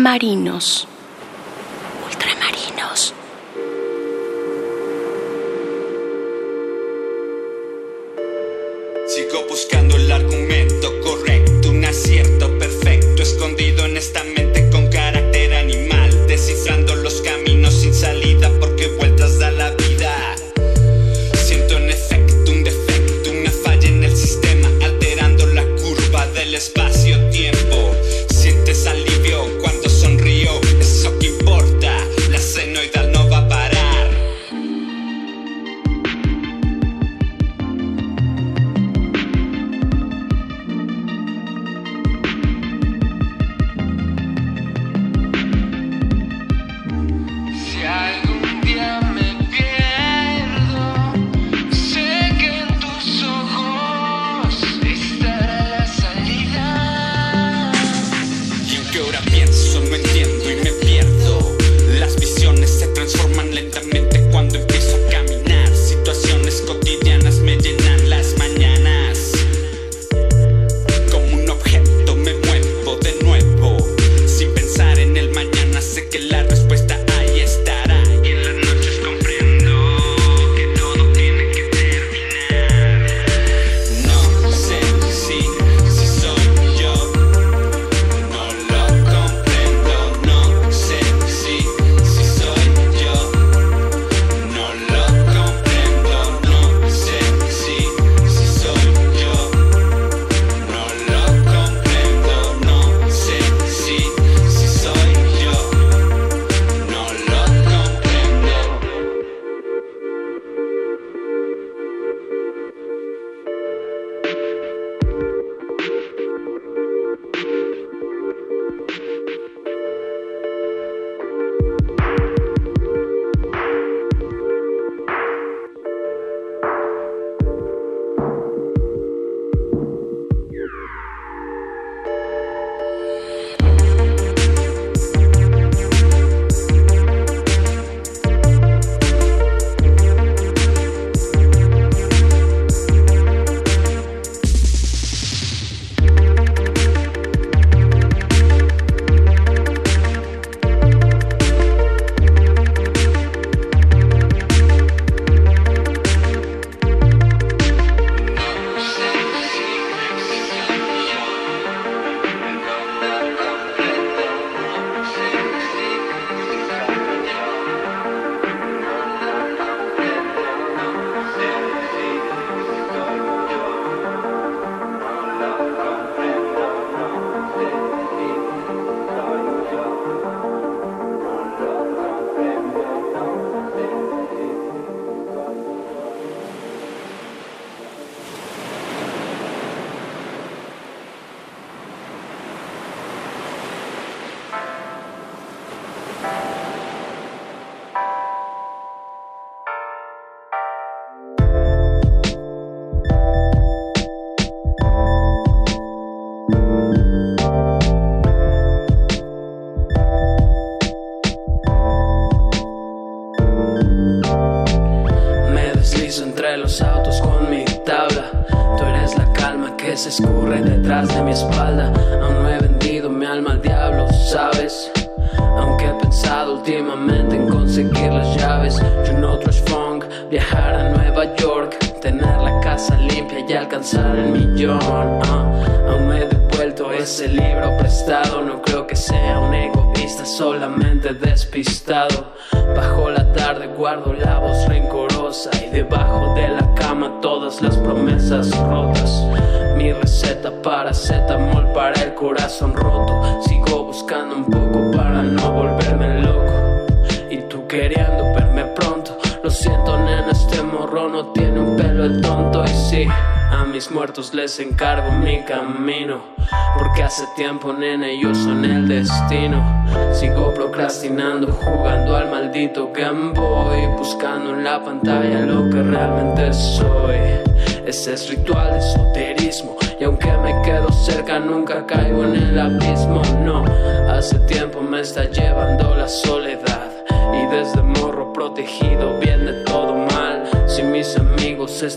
Ultramarinos.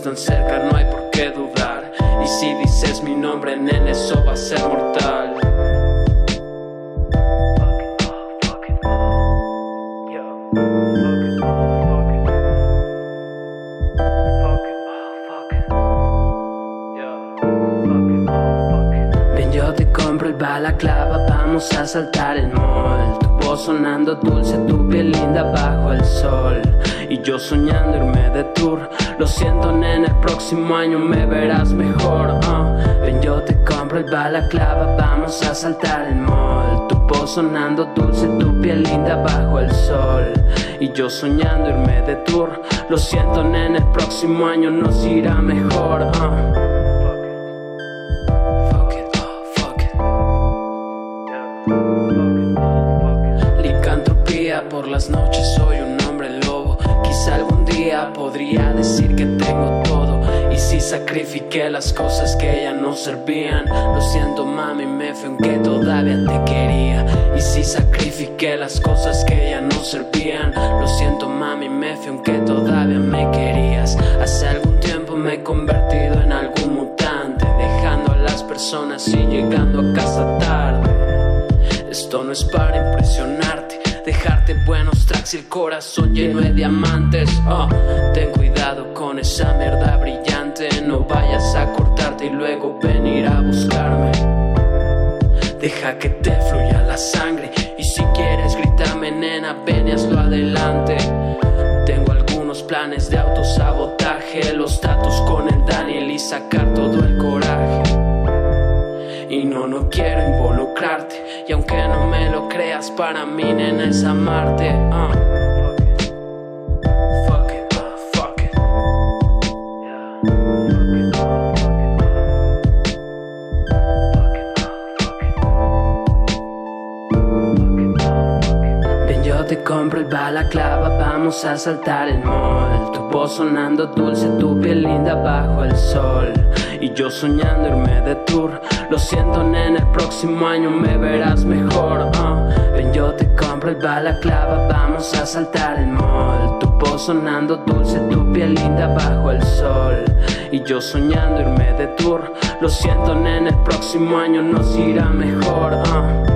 Amigos están sonando dulce, tu piel linda bajo el sol. Y yo soñando irme de tour. Lo siento, nena, el próximo año nos irá mejor. Licantropía por las noches soy un hombre lobo. Quizá algún día podría decir que tengo todo. Y si sacrifiqué las cosas que ya no servían, lo siento mami, me fui aunque el corazón lleno de diamantes. Oh, ten cuidado con esa mierda brillante, no vayas a cortarte y luego venir a buscarme. Deja que te fluya la sangre y si quieres gritarme nena, ven y hazlo adelante. Tengo algunos planes de autosabotaje, los datos con el Daniel y sacar todo el coraje. Y aunque no me lo creas, para mí, nena, es amarte. te compro el balaclava, vamos a saltar el mall. Tu voz sonando dulce, tu piel linda bajo el sol. Y yo soñando irme de Lo siento, nena, el próximo año me verás mejor. ah. Ven, yo te compro el balaclava, vamos a saltar el mall. Tu voz sonando dulce, tu piel linda bajo el sol. Y yo soñando irme de tour. Lo siento, nena, el próximo año nos irá mejor. ah.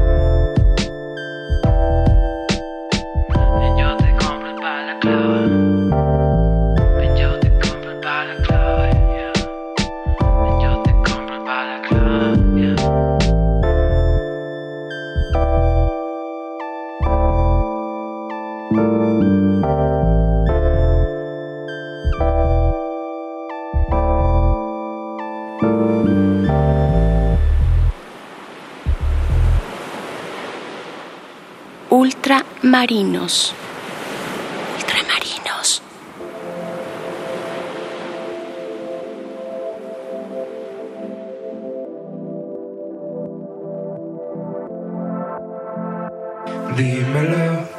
Ultramarinos. Ultramarinos. Dímelo,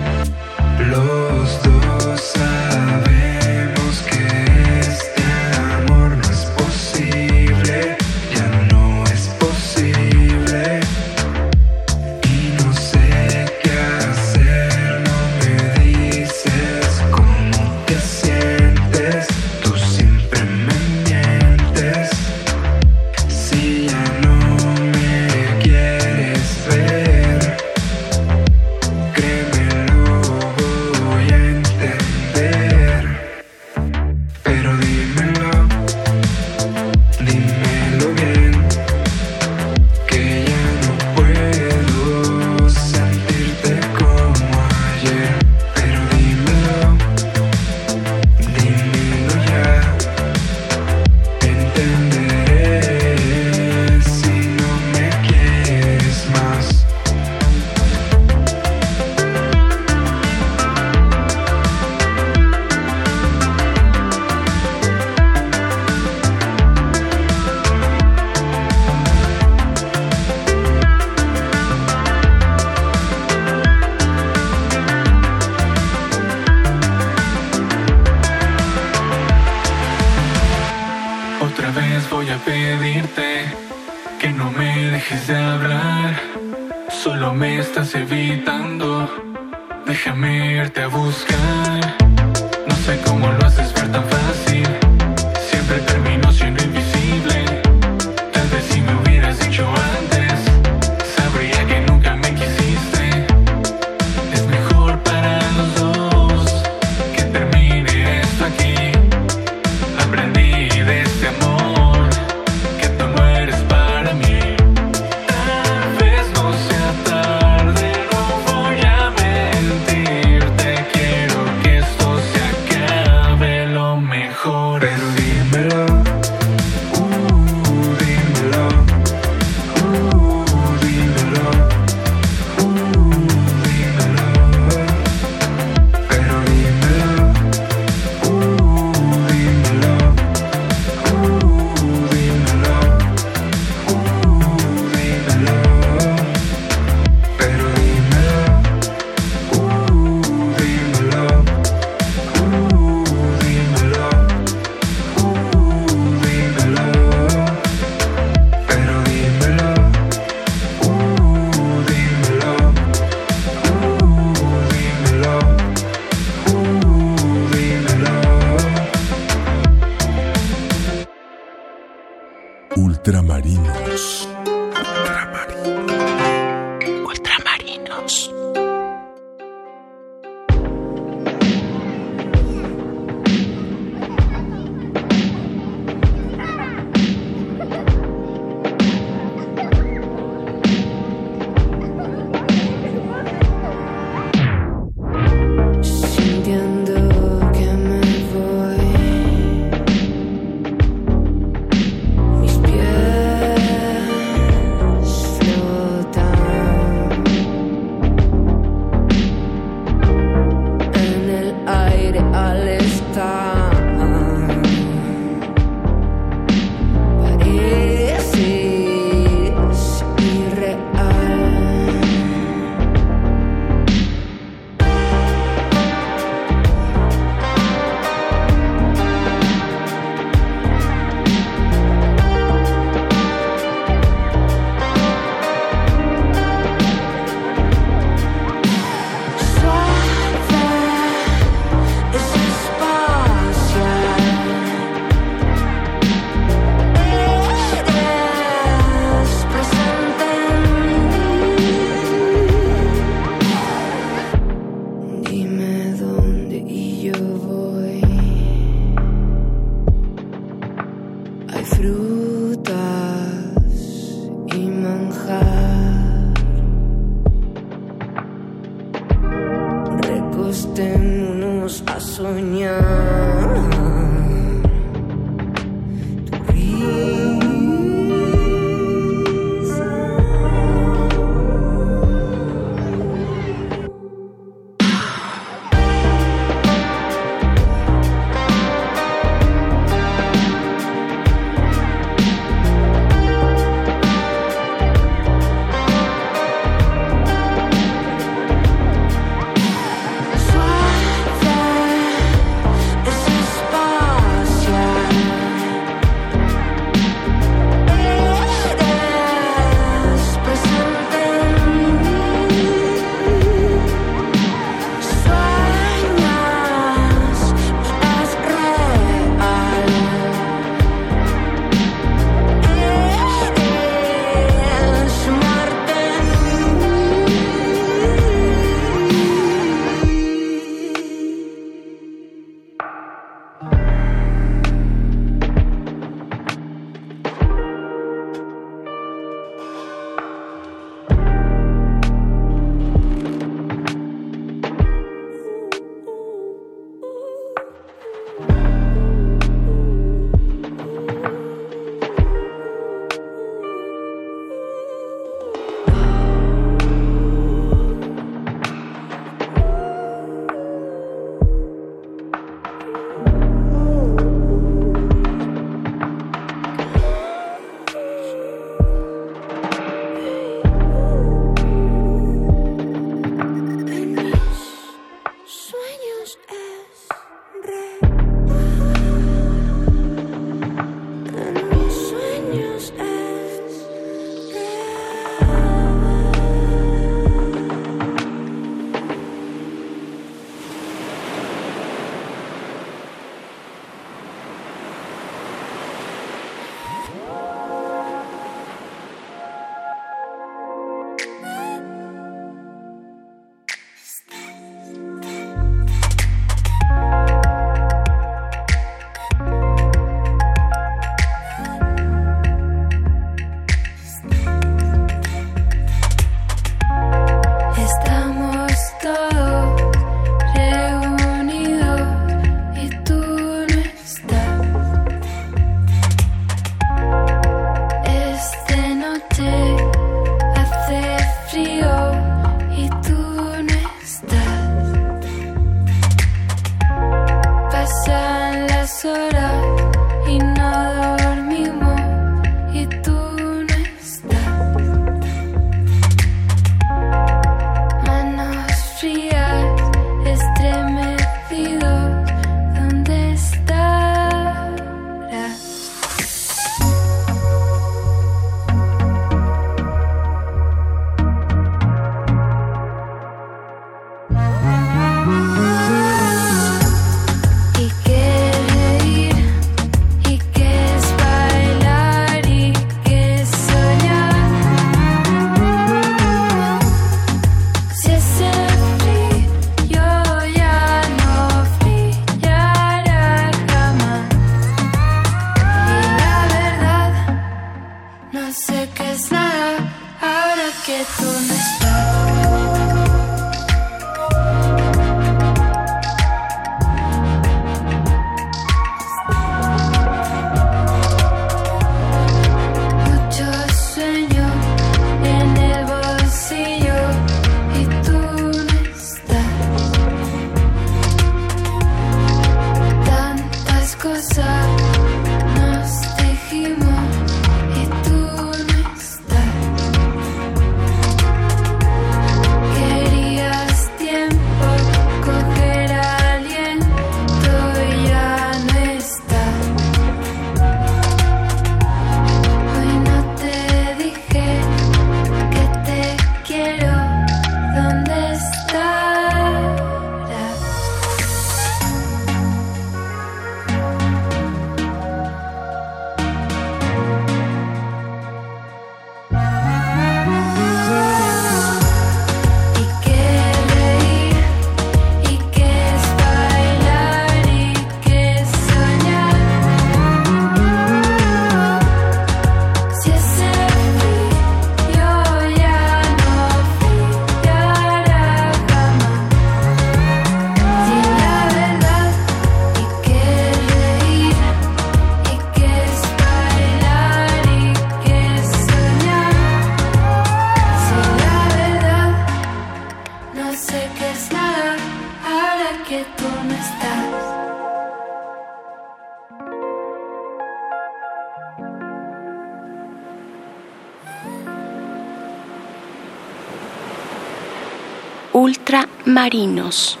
Ultramarinos.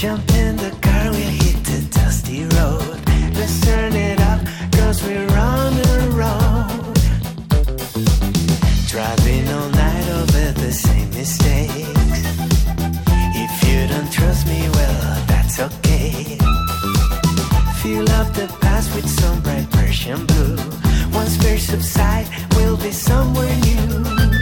Jump in the car, we'll hit the dusty road. Let's turn it up, cause we're on the. Driving all night over the same mistakes. If you don't trust me, well, that's okay. Fill up the with some bright Persian blue. Once fears subside, we'll be somewhere new.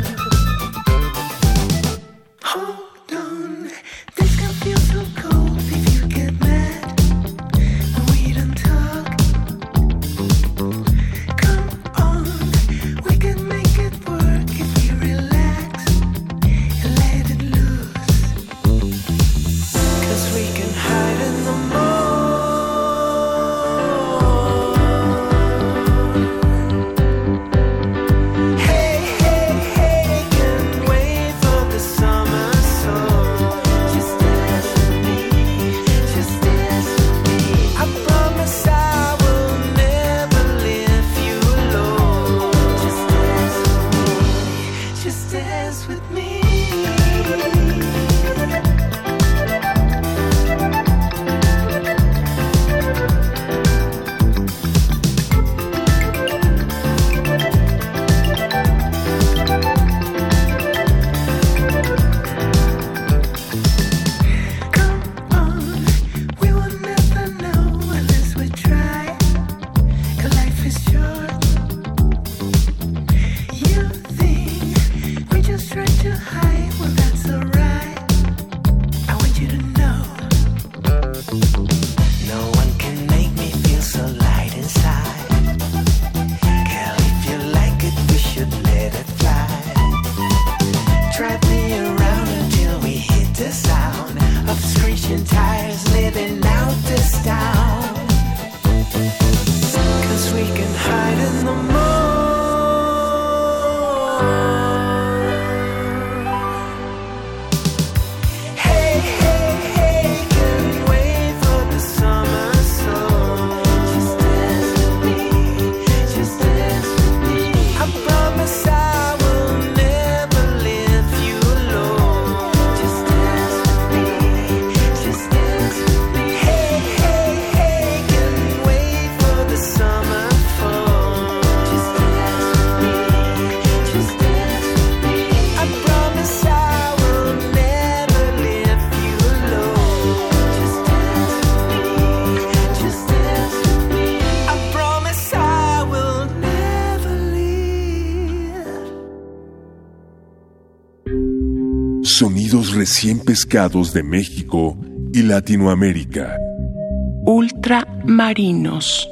Sonidos recién pescados de México y Latinoamérica. Ultramarinos.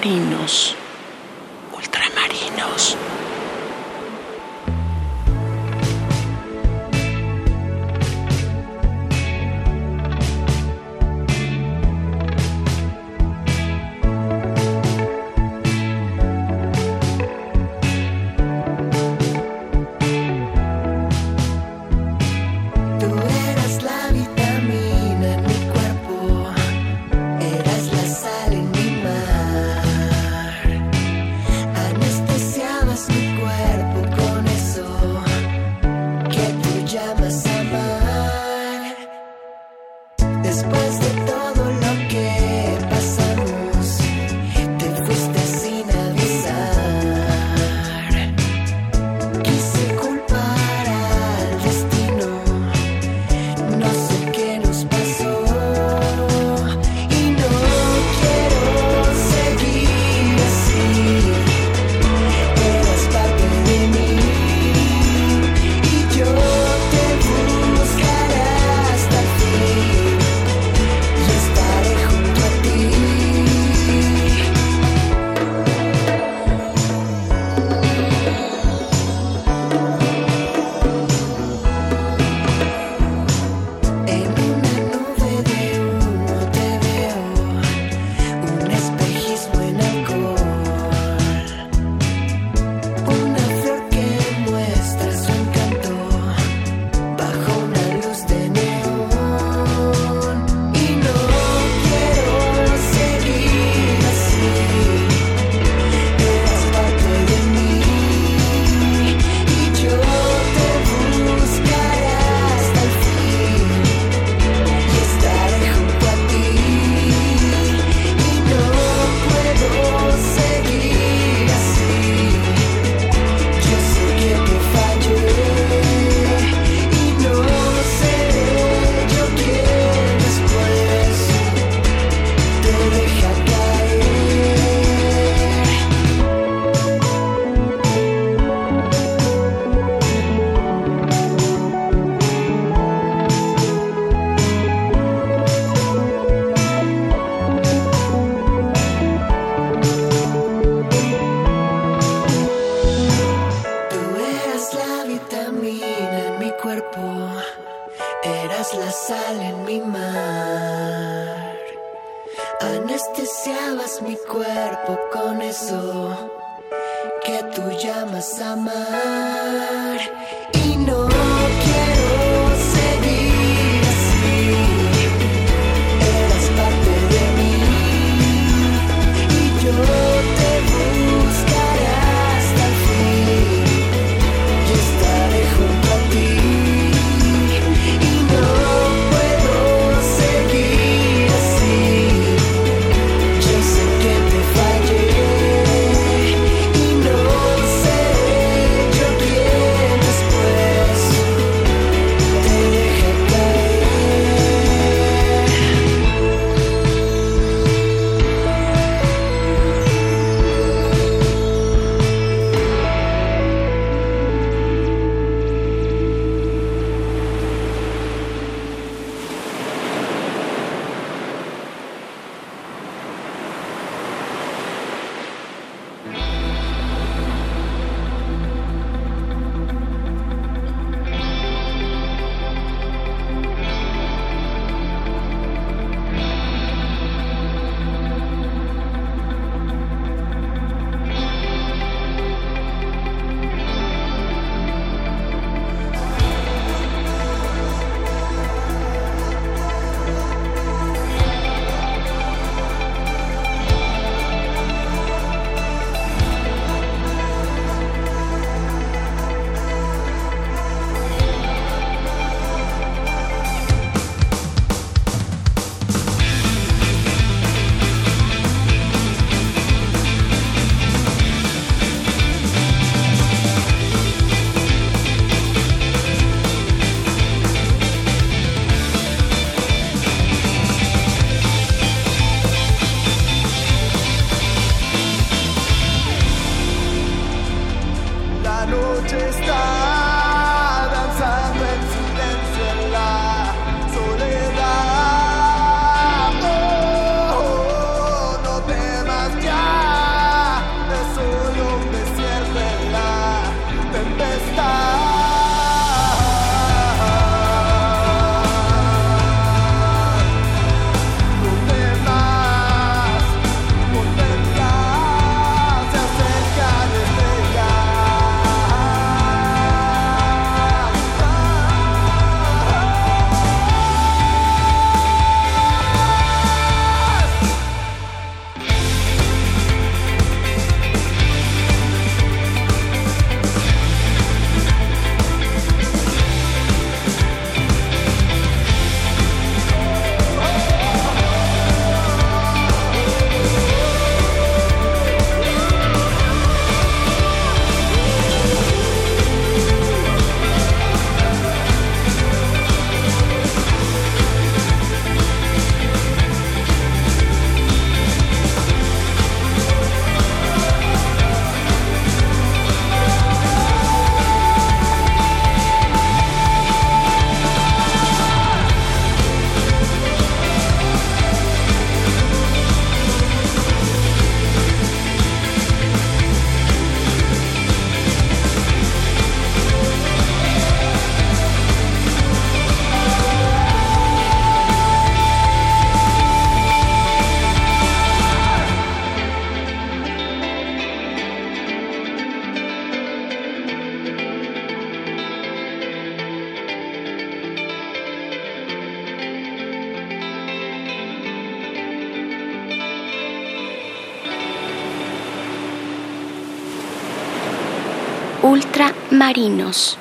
Ultramarinos. Ultramarinos.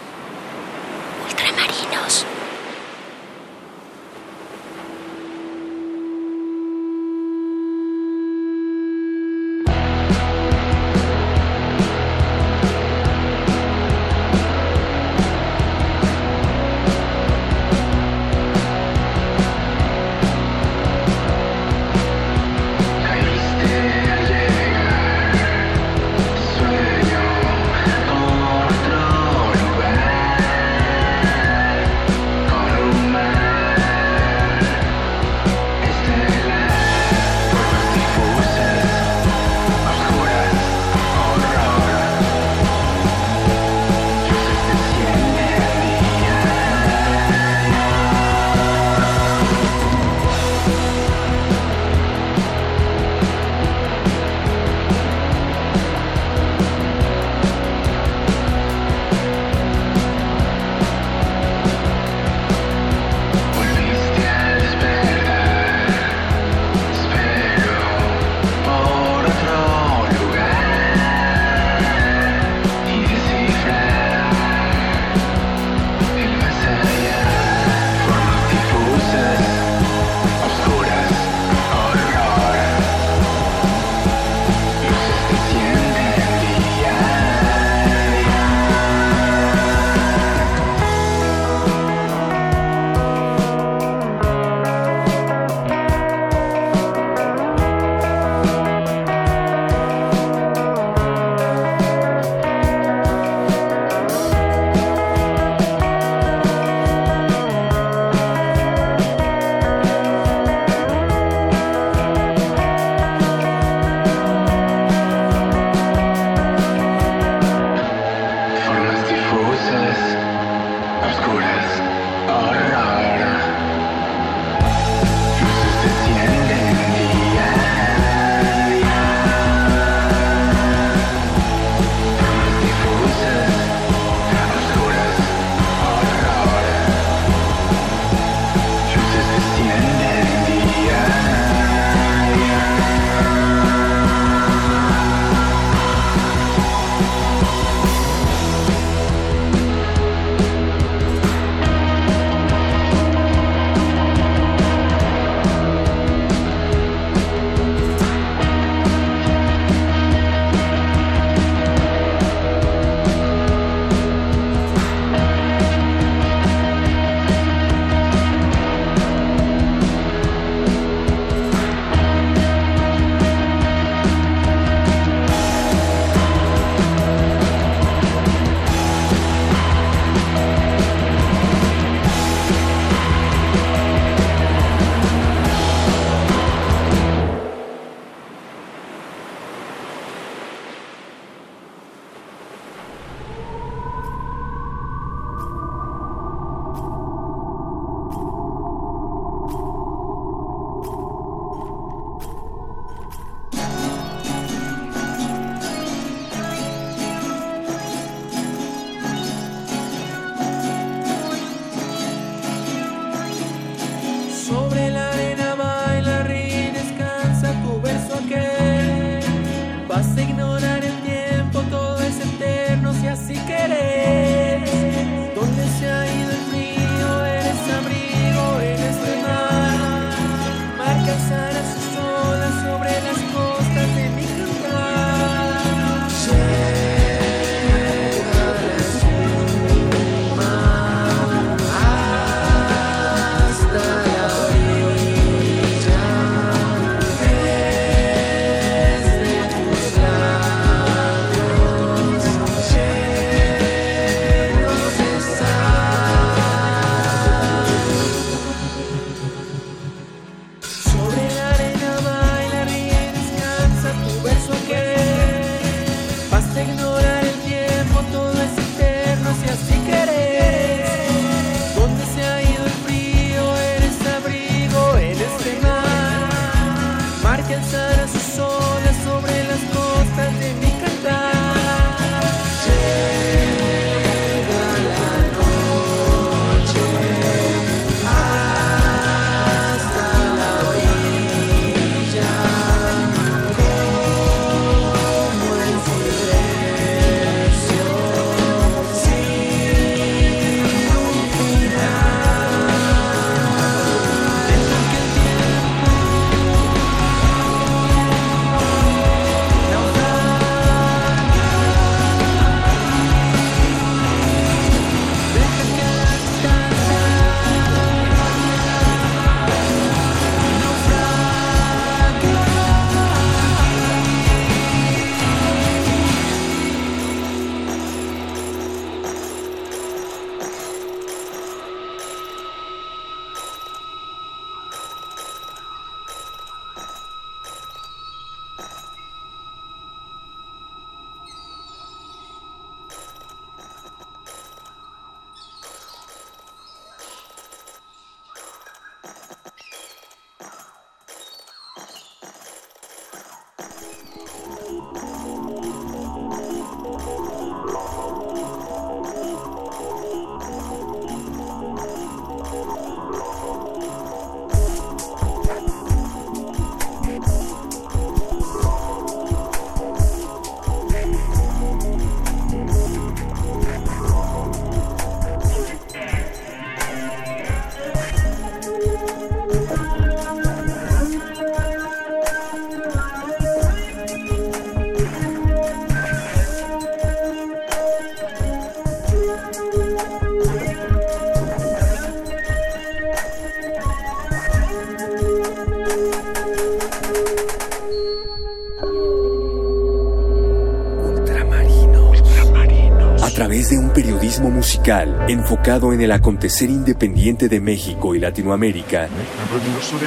enfocado en el acontecer independiente de México y Latinoamérica,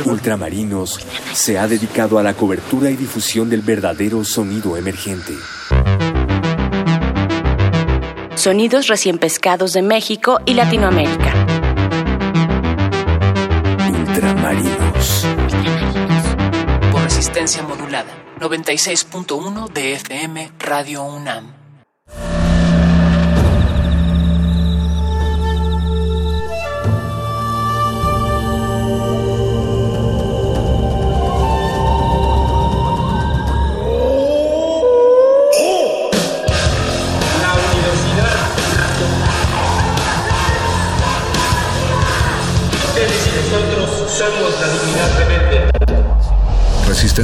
Ultramarinos se ha dedicado a la cobertura y difusión del verdadero sonido emergente. Sonidos recién pescados de México y Latinoamérica. Ultramarinos. Por resistencia modulada. 96.1 de FM Radio UNAM.